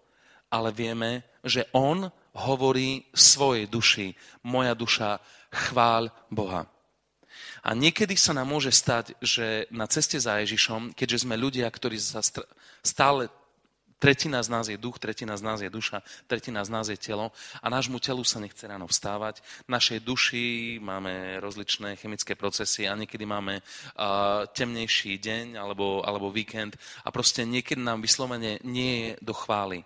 ale vieme, že on hovorí svojej duši. Moja duša chváľ Boha. A niekedy sa nám môže stať, že na ceste za Ježišom, keďže sme ľudia, ktorí sa stále Tretina z nás je duch, tretina z nás je duša, tretina z nás je telo a nášmu telu sa nechce ráno vstávať. Našej duši máme rozličné chemické procesy a niekedy máme uh, temnejší deň alebo, alebo víkend a proste niekedy nám vyslovene nie je do chvály.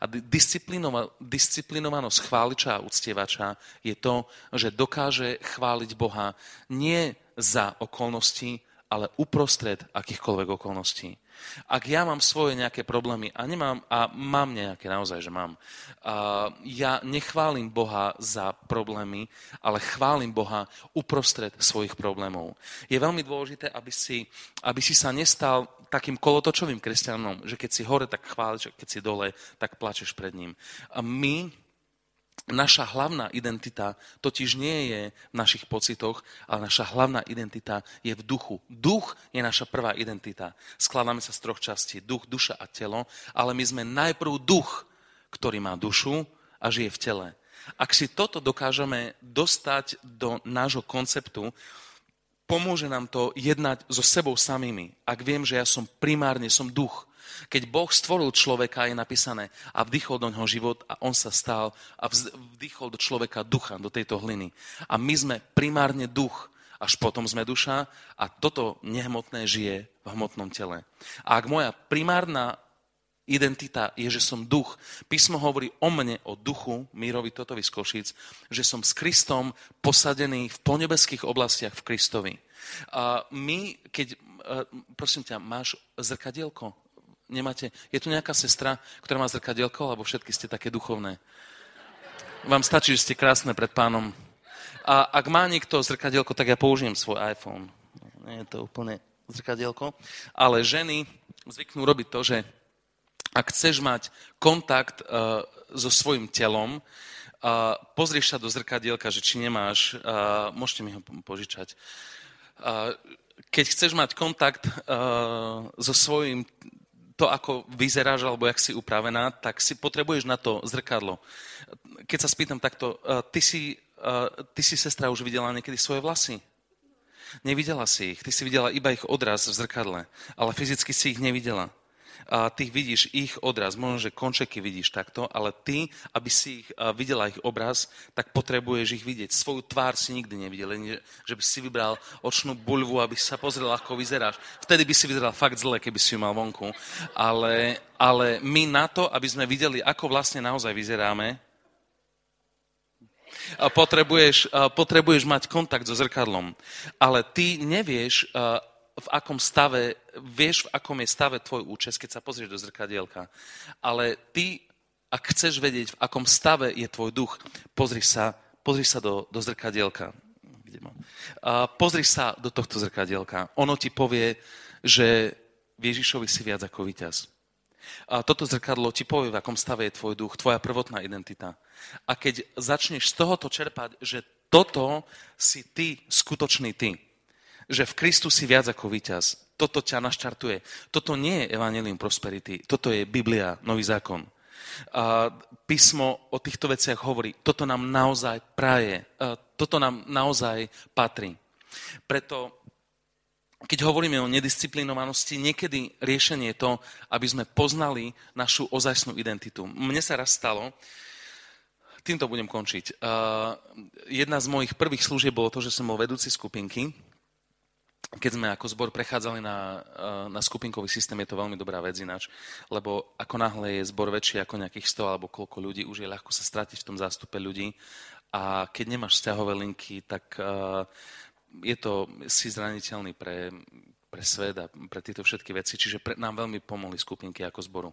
A disciplinova, disciplinovanosť chváliča a uctievača je to, že dokáže chváliť Boha nie za okolnosti, ale uprostred akýchkoľvek okolností. Ak ja mám svoje nejaké problémy a nemám, a mám nejaké naozaj, že mám, a ja nechválim Boha za problémy, ale chválim Boha uprostred svojich problémov. Je veľmi dôležité, aby si, aby si sa nestal takým kolotočovým kresťanom, že keď si hore, tak chváliš, keď si dole, tak plačeš pred ním. A my Naša hlavná identita totiž nie je v našich pocitoch, ale naša hlavná identita je v duchu. Duch je naša prvá identita. Skladáme sa z troch častí. Duch, duša a telo, ale my sme najprv duch, ktorý má dušu a žije v tele. Ak si toto dokážeme dostať do nášho konceptu, pomôže nám to jednať so sebou samými. Ak viem, že ja som primárne, som duch, keď Boh stvoril človeka, je napísané, a vdychol do ňoho život a on sa stal a vdychol do človeka ducha, do tejto hliny. A my sme primárne duch, až potom sme duša a toto nehmotné žije v hmotnom tele. A ak moja primárna identita je, že som duch. Písmo hovorí o mne, o duchu, Mírovi Totovi z Košic, že som s Kristom posadený v ponebeských oblastiach v Kristovi. A my, keď, prosím ťa, máš zrkadielko Nemáte? Je tu nejaká sestra, ktorá má zrkadielko, alebo všetky ste také duchovné? Vám stačí, že ste krásne pred pánom. A ak má niekto zrkadielko, tak ja použijem svoj iPhone. Nie je to úplne zrkadielko. Ale ženy zvyknú robiť to, že ak chceš mať kontakt uh, so svojim telom, uh, pozrieš sa do zrkadielka, že či nemáš, uh, môžete mi ho požičať, uh, keď chceš mať kontakt uh, so svojím to, ako vyzeráš alebo jak si upravená, tak si potrebuješ na to zrkadlo. Keď sa spýtam takto, uh, ty si, uh, ty si sestra už videla niekedy svoje vlasy? Nevidela si ich, ty si videla iba ich odraz v zrkadle, ale fyzicky si ich nevidela a ty vidíš ich odraz, možno, že končeky vidíš takto, ale ty, aby si ich videla ich obraz, tak potrebuješ ich vidieť. Svoju tvár si nikdy nevidel, len že by si vybral očnú bulvu, aby sa pozrel, ako vyzeráš. Vtedy by si vyzeral fakt zle, keby si ju mal vonku. Ale, ale my na to, aby sme videli, ako vlastne naozaj vyzeráme, Potrebuješ, potrebuješ mať kontakt so zrkadlom. Ale ty nevieš, v akom stave, vieš, v akom je stave tvoj účes, keď sa pozrieš do zrkadielka. Ale ty, ak chceš vedieť, v akom stave je tvoj duch, pozri sa, pozri sa do, do zrkadielka. Kde mám? pozri sa do tohto zrkadielka. Ono ti povie, že Ježišovi si viac ako víťaz. A toto zrkadlo ti povie, v akom stave je tvoj duch, tvoja prvotná identita. A keď začneš z tohoto čerpať, že toto si ty, skutočný ty, že v Kristu si viac ako víťaz, toto ťa naštartuje. Toto nie je Evangelium Prosperity, toto je Biblia, Nový zákon. A písmo o týchto veciach hovorí, toto nám naozaj praje, toto nám naozaj patrí. Preto keď hovoríme o nedisciplinovanosti, niekedy riešenie je to, aby sme poznali našu ozajstnú identitu. Mne sa raz stalo, týmto budem končiť. Jedna z mojich prvých služieb bolo to, že som bol vedúci skupinky. Keď sme ako zbor prechádzali na, uh, na skupinkový systém, je to veľmi dobrá vec ináč, lebo ako náhle je zbor väčší ako nejakých 100 alebo koľko ľudí, už je ľahko sa stratiť v tom zástupe ľudí. A keď nemáš vzťahové linky, tak uh, je to, si zraniteľný pre, pre svet a pre tieto všetky veci, čiže pre, nám veľmi pomohli skupinky ako zboru.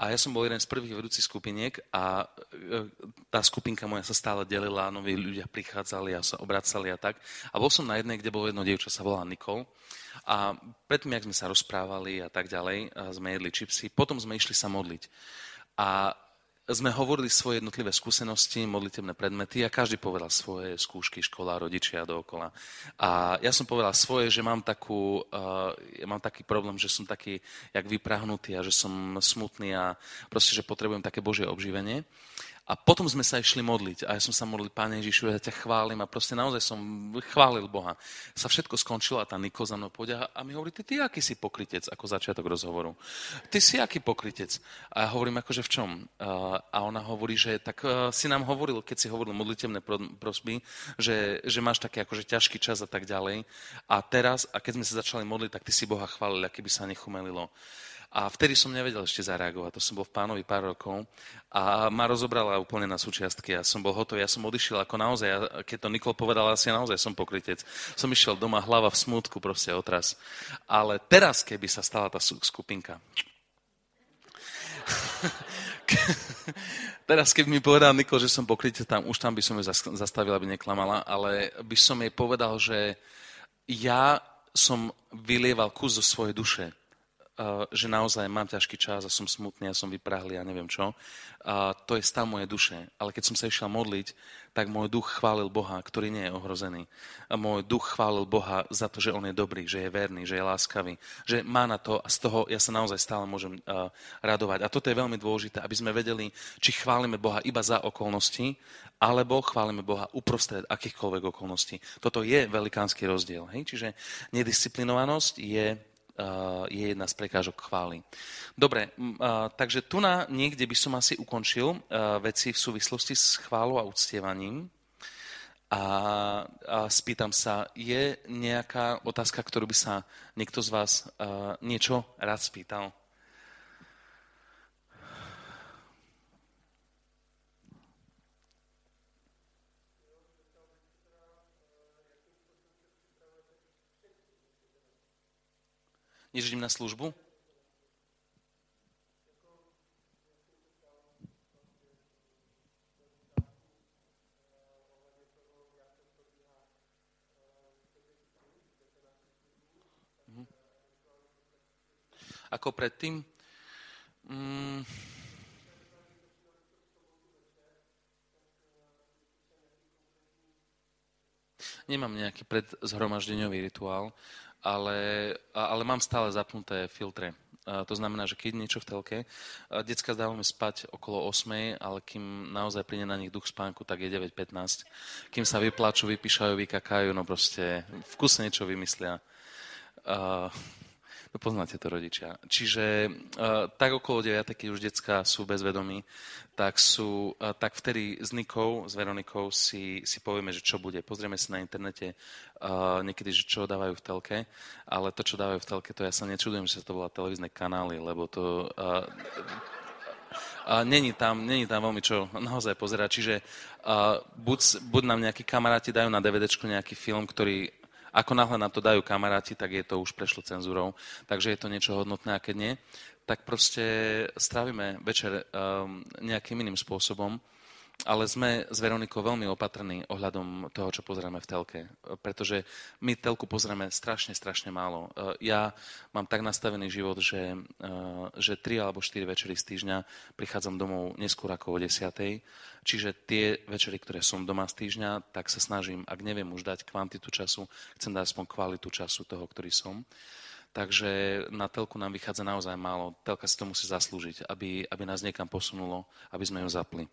A ja som bol jeden z prvých vedúcich skupiniek a e, tá skupinka moja sa stále delila, noví ľudia prichádzali a sa obracali a tak. A bol som na jednej, kde bolo jedno dievča, sa volá Nikol. A predtým, jak sme sa rozprávali a tak ďalej, sme jedli čipsy, potom sme išli sa modliť. A sme hovorili svoje jednotlivé skúsenosti, modlitebné predmety a každý povedal svoje skúšky, škola, rodičia dookola. A ja som povedal svoje, že mám, takú, uh, ja mám taký problém, že som taký jak vyprahnutý a že som smutný a proste, že potrebujem také Božie obživenie. A potom sme sa išli modliť. A ja som sa modlil, Páne Ježišu, ja ťa chválim. A proste naozaj som chválil Boha. Sa všetko skončilo a tá Niko za mnou pôjde a mi hovorí, ty, ty aký si pokrytec, ako začiatok rozhovoru. Ty si aký pokrytec? A ja hovorím, akože v čom? A ona hovorí, že tak e, si nám hovoril, keď si hovoril modlitevné prosby, že, že máš taký akože ťažký čas a tak ďalej. A teraz, a keď sme sa začali modliť, tak ty si Boha chválil, aký by sa nechumelilo. A vtedy som nevedel ešte zareagovať. To som bol v pánovi pár rokov a ma rozobrala úplne na súčiastky. Ja som bol hotový, ja som odišiel ako naozaj, keď to Nikol povedal, asi naozaj som pokrytec. Som išiel doma, hlava v smútku, proste otras. Ale teraz, keby sa stala tá skupinka, Teraz, keď mi povedal Nikol, že som pokrytec tam, už tam by som ju zastavil, aby neklamala, ale by som jej povedal, že ja som vylieval kus zo svojej duše že naozaj mám ťažký čas a som smutný a som vyprahlý a neviem čo. A to je stav mojej duše. Ale keď som sa išiel modliť, tak môj duch chválil Boha, ktorý nie je ohrozený. A môj duch chválil Boha za to, že On je dobrý, že je verný, že je láskavý, že má na to a z toho ja sa naozaj stále môžem uh, radovať. A toto je veľmi dôležité, aby sme vedeli, či chválime Boha iba za okolnosti, alebo chválime Boha uprostred akýchkoľvek okolností. Toto je velikánsky rozdiel. Hej? Čiže nedisciplinovanosť je je jedna z prekážok chvály. Dobre, takže tu na niekde by som asi ukončil veci v súvislosti s chválou a uctievaním. A, a spýtam sa, je nejaká otázka, ktorú by sa niekto z vás niečo rád spýtal? Než idem na službu? Mhm. Ako predtým? Mm. Nemám nejaký predzhromaždeňový rituál ale, ale mám stále zapnuté filtre. To znamená, že keď niečo v telke, detská dávame spať okolo 8, ale kým naozaj príde na nich duch spánku, tak je 9.15. Kým sa vyplačú, vypíšajú, vykakajú, no proste v kuse niečo vymyslia. Uh, No poznáte to rodičia. Čiže uh, tak okolo 9, keď už detská sú bezvedomí, tak, sú, uh, tak vtedy s Nikou, s Veronikou si, si povieme, že čo bude. Pozrieme si na internete uh, niekedy, že čo dávajú v telke, ale to, čo dávajú v telke, to ja sa nečudujem, že to volá televízne kanály, lebo to... A není tam, není tam veľmi čo naozaj pozerať. Čiže uh, buď, buď nám nejakí kamaráti dajú na DVDčku nejaký film, ktorý ako náhle nám to dajú kamaráti, tak je to už prešlo cenzúrou, takže je to niečo hodnotné a keď nie, tak proste strávime večer um, nejakým iným spôsobom ale sme s Veronikou veľmi opatrní ohľadom toho, čo pozeráme v telke. Pretože my telku pozrieme strašne, strašne málo. E, ja mám tak nastavený život, že, e, že 3 alebo 4 večery z týždňa prichádzam domov neskôr ako o 10. Čiže tie večery, ktoré som doma z týždňa, tak sa snažím, ak neviem už dať kvantitu času, chcem dať aspoň kvalitu času toho, ktorý som. Takže na telku nám vychádza naozaj málo. Telka si to musí zaslúžiť, aby, aby nás niekam posunulo, aby sme ju zapli.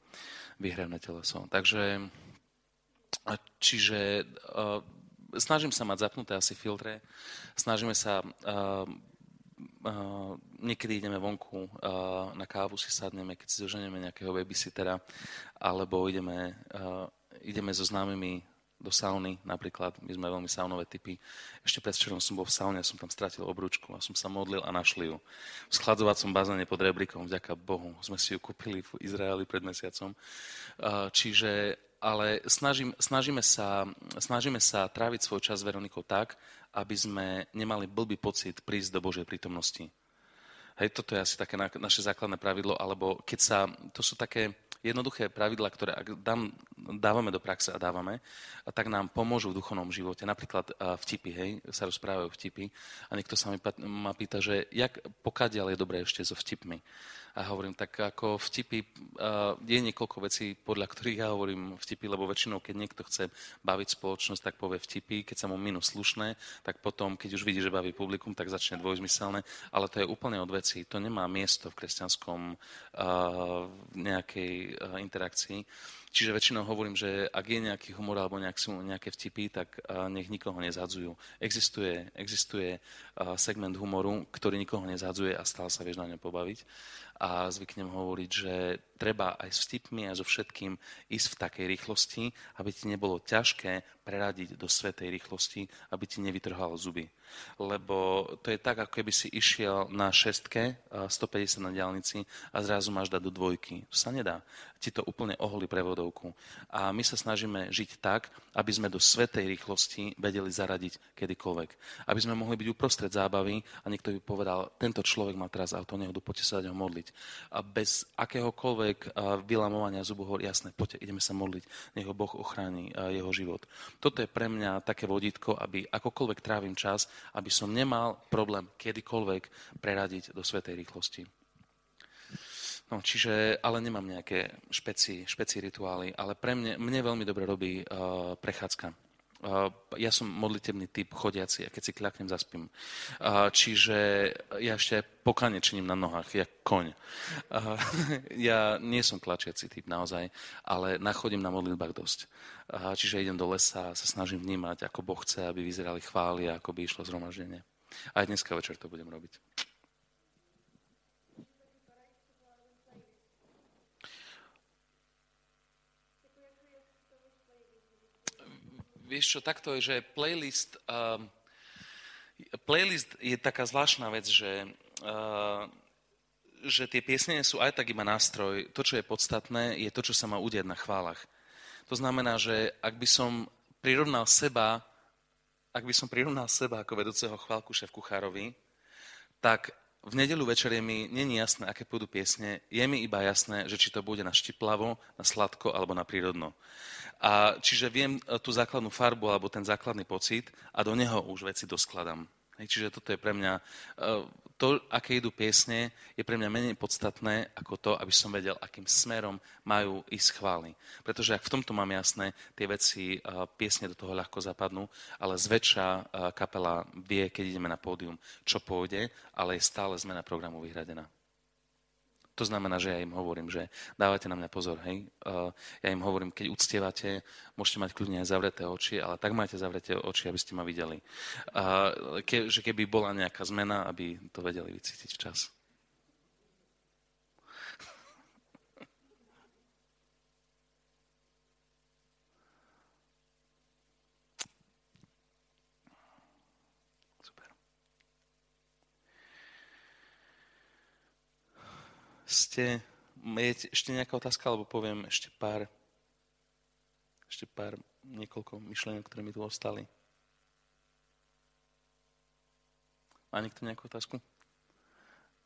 Vyhrevné teleso. Takže, čiže uh, snažím sa mať zapnuté asi filtre, snažíme sa, uh, uh, niekedy ideme vonku uh, na kávu, si sadneme, keď si zoženieme nejakého babysittera, alebo ideme, uh, ideme so známymi do sauny napríklad. My sme veľmi saunové typy. Ešte predvčerom som bol v saune, som tam stratil obručku a som sa modlil a našli ju. V schladzovacom bazéne pod rebríkom, vďaka Bohu. Sme si ju kúpili v Izraeli pred mesiacom. Čiže, ale snažím, snažíme, sa, snažíme sa tráviť svoj čas s Veronikou tak, aby sme nemali blbý pocit prísť do Božej prítomnosti. Hej, toto je asi také naše základné pravidlo, alebo keď sa, to sú také, jednoduché pravidla, ktoré ak dám, dávame do praxe a dávame, a tak nám pomôžu v duchovnom živote. Napríklad vtipy, hej, sa rozprávajú vtipy a niekto sa mi ma pýta, že jak, pokiaľ je dobré ešte so vtipmi. A hovorím, tak ako vtipy, je niekoľko vecí, podľa ktorých ja hovorím vtipy, lebo väčšinou, keď niekto chce baviť spoločnosť, tak povie vtipy, keď sa mu minú slušné, tak potom, keď už vidí, že baví publikum, tak začne dvojzmyselné, ale to je úplne od veci. To nemá miesto v kresťanskom nejakej interakcii. Čiže väčšinou hovorím, že ak je nejaký humor alebo nejaké vtipy, tak nech nikoho nezadzujú. Existuje, existuje segment humoru, ktorý nikoho nezadzuje a stále sa vieš na ňom pobaviť a zvyknem hovoriť, že treba aj s vtipmi a so všetkým ísť v takej rýchlosti, aby ti nebolo ťažké preradiť do svetej rýchlosti, aby ti nevytrhalo zuby. Lebo to je tak, ako keby si išiel na šestke, 150 na diálnici a zrazu máš dať do dvojky. To sa nedá. Ti to úplne oholí prevodovku. A my sa snažíme žiť tak, aby sme do svetej rýchlosti vedeli zaradiť kedykoľvek. Aby sme mohli byť uprostred zábavy a niekto by povedal, tento človek má teraz auto, nehodu, poďte sa dať ho modliť a bez akéhokoľvek vylamovania zubohor, jasné, poďte, ideme sa modliť, nech ho Boh ochráni jeho život. Toto je pre mňa také vodítko, aby akokoľvek trávim čas, aby som nemal problém kedykoľvek preradiť do svetej rýchlosti. No, čiže, ale nemám nejaké špeci, špeci rituály, ale pre mne, mne veľmi dobre robí uh, prechádzka ja som modlitebný typ chodiaci a keď si kľaknem, zaspím. Čiže ja ešte pokane činím na nohách, jak koň. Ja nie som tlačiaci typ naozaj, ale nachodím na modlitbách dosť. Čiže idem do lesa sa snažím vnímať, ako Boh chce, aby vyzerali chvály ako by išlo zhromaždenie. Aj dneska večer to budem robiť. Vieš čo, takto je, že playlist, uh, playlist je taká zvláštna vec, že, uh, že tie piesne sú aj tak iba nástroj. To, čo je podstatné, je to, čo sa má udiať na chválach. To znamená, že ak by som prirovnal seba, ak by som prirovnal seba ako vedúceho chválku šéf kuchárovi, tak v nedelu večer je mi není jasné, aké pôjdu piesne. Je mi iba jasné, že či to bude na štiplavo, na sladko alebo na prírodno. A čiže viem e, tú základnú farbu alebo ten základný pocit a do neho už veci doskladám. Čiže toto je pre mňa, e, to, aké idú piesne, je pre mňa menej podstatné ako to, aby som vedel, akým smerom majú ísť chvály. Pretože ak v tomto mám jasné, tie veci, e, piesne do toho ľahko zapadnú, ale zväčša kapela vie, keď ideme na pódium, čo pôjde, ale je stále zmena programu vyhradená. To znamená, že ja im hovorím, že dávate na mňa pozor, hej. Ja im hovorím, keď uctievate, môžete mať kľudne aj zavreté oči, ale tak majte zavreté oči, aby ste ma videli. Ke, že keby bola nejaká zmena, aby to vedeli vycítiť včas. Ste Je ešte nejaká otázka, alebo poviem ešte pár, ešte pár, niekoľko myšlienok, ktoré mi tu ostali. Má niekto nejakú otázku?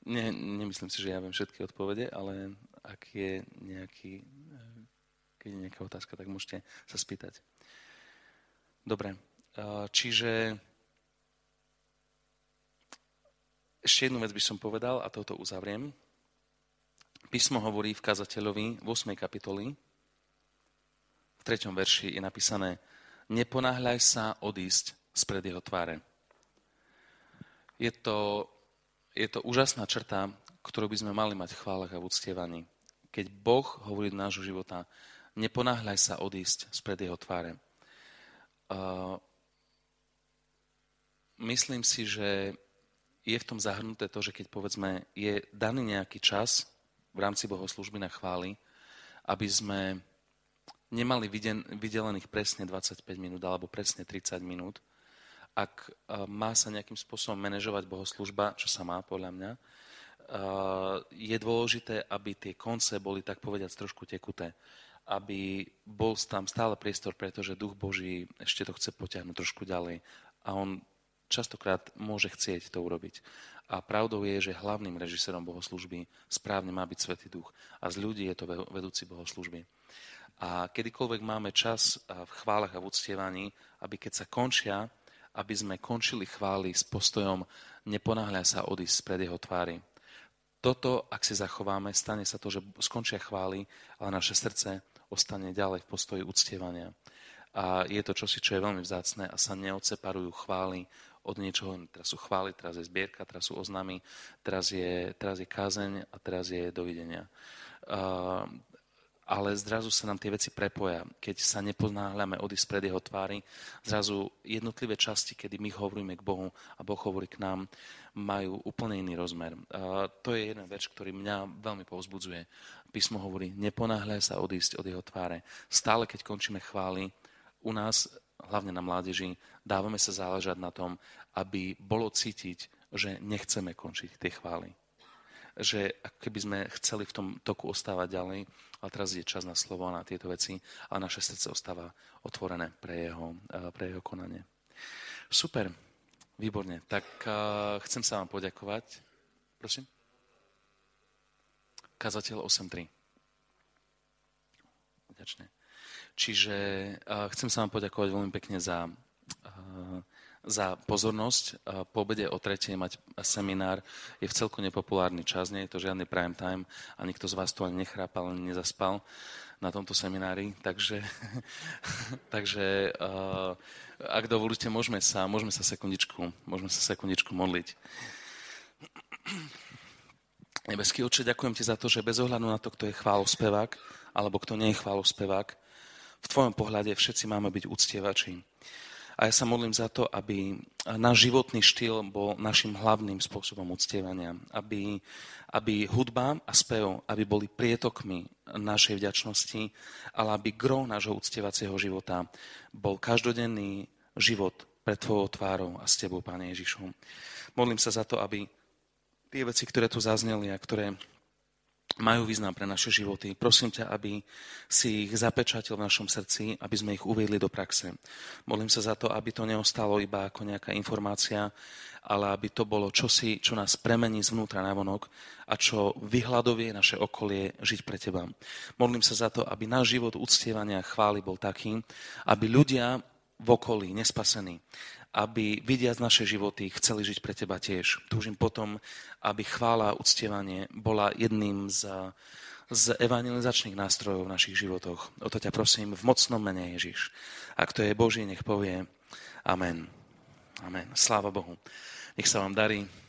Nie, nemyslím si, že ja viem všetky odpovede, ale ak je nejaký, keď je nejaká otázka, tak môžete sa spýtať. Dobre, čiže ešte jednu vec by som povedal a toto uzavriem. Písmo hovorí v kazateľovi v 8. kapitoli, v 3. verši je napísané Neponáhľaj sa odísť spred jeho tváre. Je to, je to úžasná črta, ktorú by sme mali mať v chválach a v uctievaní. Keď Boh hovorí do nášho života, neponáhľaj sa odísť spred jeho tváre. Uh, myslím si, že je v tom zahrnuté to, že keď povedzme je daný nejaký čas, v rámci bohoslužby na chváli, aby sme nemali vydelených presne 25 minút alebo presne 30 minút. Ak e, má sa nejakým spôsobom manažovať bohoslužba, čo sa má podľa mňa, e, je dôležité, aby tie konce boli tak povediať trošku tekuté. Aby bol tam stále priestor, pretože Duch Boží ešte to chce potiahnuť trošku ďalej. A on častokrát môže chcieť to urobiť. A pravdou je, že hlavným režisérom bohoslužby správne má byť Svetý Duch. A z ľudí je to vedúci bohoslužby. A kedykoľvek máme čas v chválach a v uctievaní, aby keď sa končia, aby sme končili chvály s postojom neponáhľa sa odísť pred jeho tvári. Toto, ak si zachováme, stane sa to, že skončia chvály, ale naše srdce ostane ďalej v postoji uctievania. A je to čosi, čo je veľmi vzácne a sa neoceparujú chvály od niečoho, teraz sú chvály, teraz je zbierka, teraz sú oznámy, teraz je, teraz je kázeň a teraz je dovidenia. Uh, ale zrazu sa nám tie veci prepoja. Keď sa nepoznáhľame odísť pred jeho tvári, zrazu jednotlivé časti, kedy my hovoríme k Bohu a Boh hovorí k nám, majú úplne iný rozmer. Uh, to je jedna vec, ktorý mňa veľmi povzbudzuje. Písmo hovorí, neponáhľaj sa odísť od jeho tváre. Stále, keď končíme chvály, u nás hlavne na mládeži, dávame sa záležať na tom, aby bolo cítiť, že nechceme končiť tie chvály. Že keby sme chceli v tom toku ostávať ďalej, ale teraz je čas na slovo a na tieto veci, a naše srdce ostáva otvorené pre jeho, eh, pre jeho konanie. Super, výborne. Tak uh, chcem sa vám poďakovať. Prosím? Kazateľ 8.3. Ďačne. Čiže uh, chcem sa vám poďakovať veľmi pekne za, uh, za pozornosť. Uh, po obede o tretej mať seminár je v celku nepopulárny čas, nie je to žiadny prime time a nikto z vás tu ani nechrápal, ani nezaspal na tomto seminári. Takže, takže uh, ak dovolíte, môžeme sa, môžeme sa sekundičku, môžeme sa sekundičku modliť. Nebeský oče, ďakujem ti za to, že bez ohľadu na to, kto je chválospevák, alebo kto nie je chválospevák, v tvojom pohľade všetci máme byť uctievači. A ja sa modlím za to, aby náš životný štýl bol našim hlavným spôsobom uctievania. Aby, aby hudba a spev aby boli prietokmi našej vďačnosti, ale aby gro nášho uctievacieho života bol každodenný život pred Tvojou tvárou a s Tebou, Pane Ježišu. Modlím sa za to, aby tie veci, ktoré tu zazneli a ktoré majú význam pre naše životy. Prosím ťa, aby si ich zapečatil v našom srdci, aby sme ich uviedli do praxe. Modlím sa za to, aby to neostalo iba ako nejaká informácia, ale aby to bolo čosi, čo nás premení zvnútra na vonok a čo vyhľadovie naše okolie žiť pre teba. Modlím sa za to, aby náš život uctievania chvály bol taký, aby ľudia v okolí, nespasení, aby vidiac naše životy chceli žiť pre teba tiež. Túžim potom, aby chvála a uctievanie bola jedným z, z evangelizačných nástrojov v našich životoch. O to ťa prosím v mocnom mene Ježiš. Ak to je Boží, nech povie Amen. Amen. Sláva Bohu. Nech sa vám darí.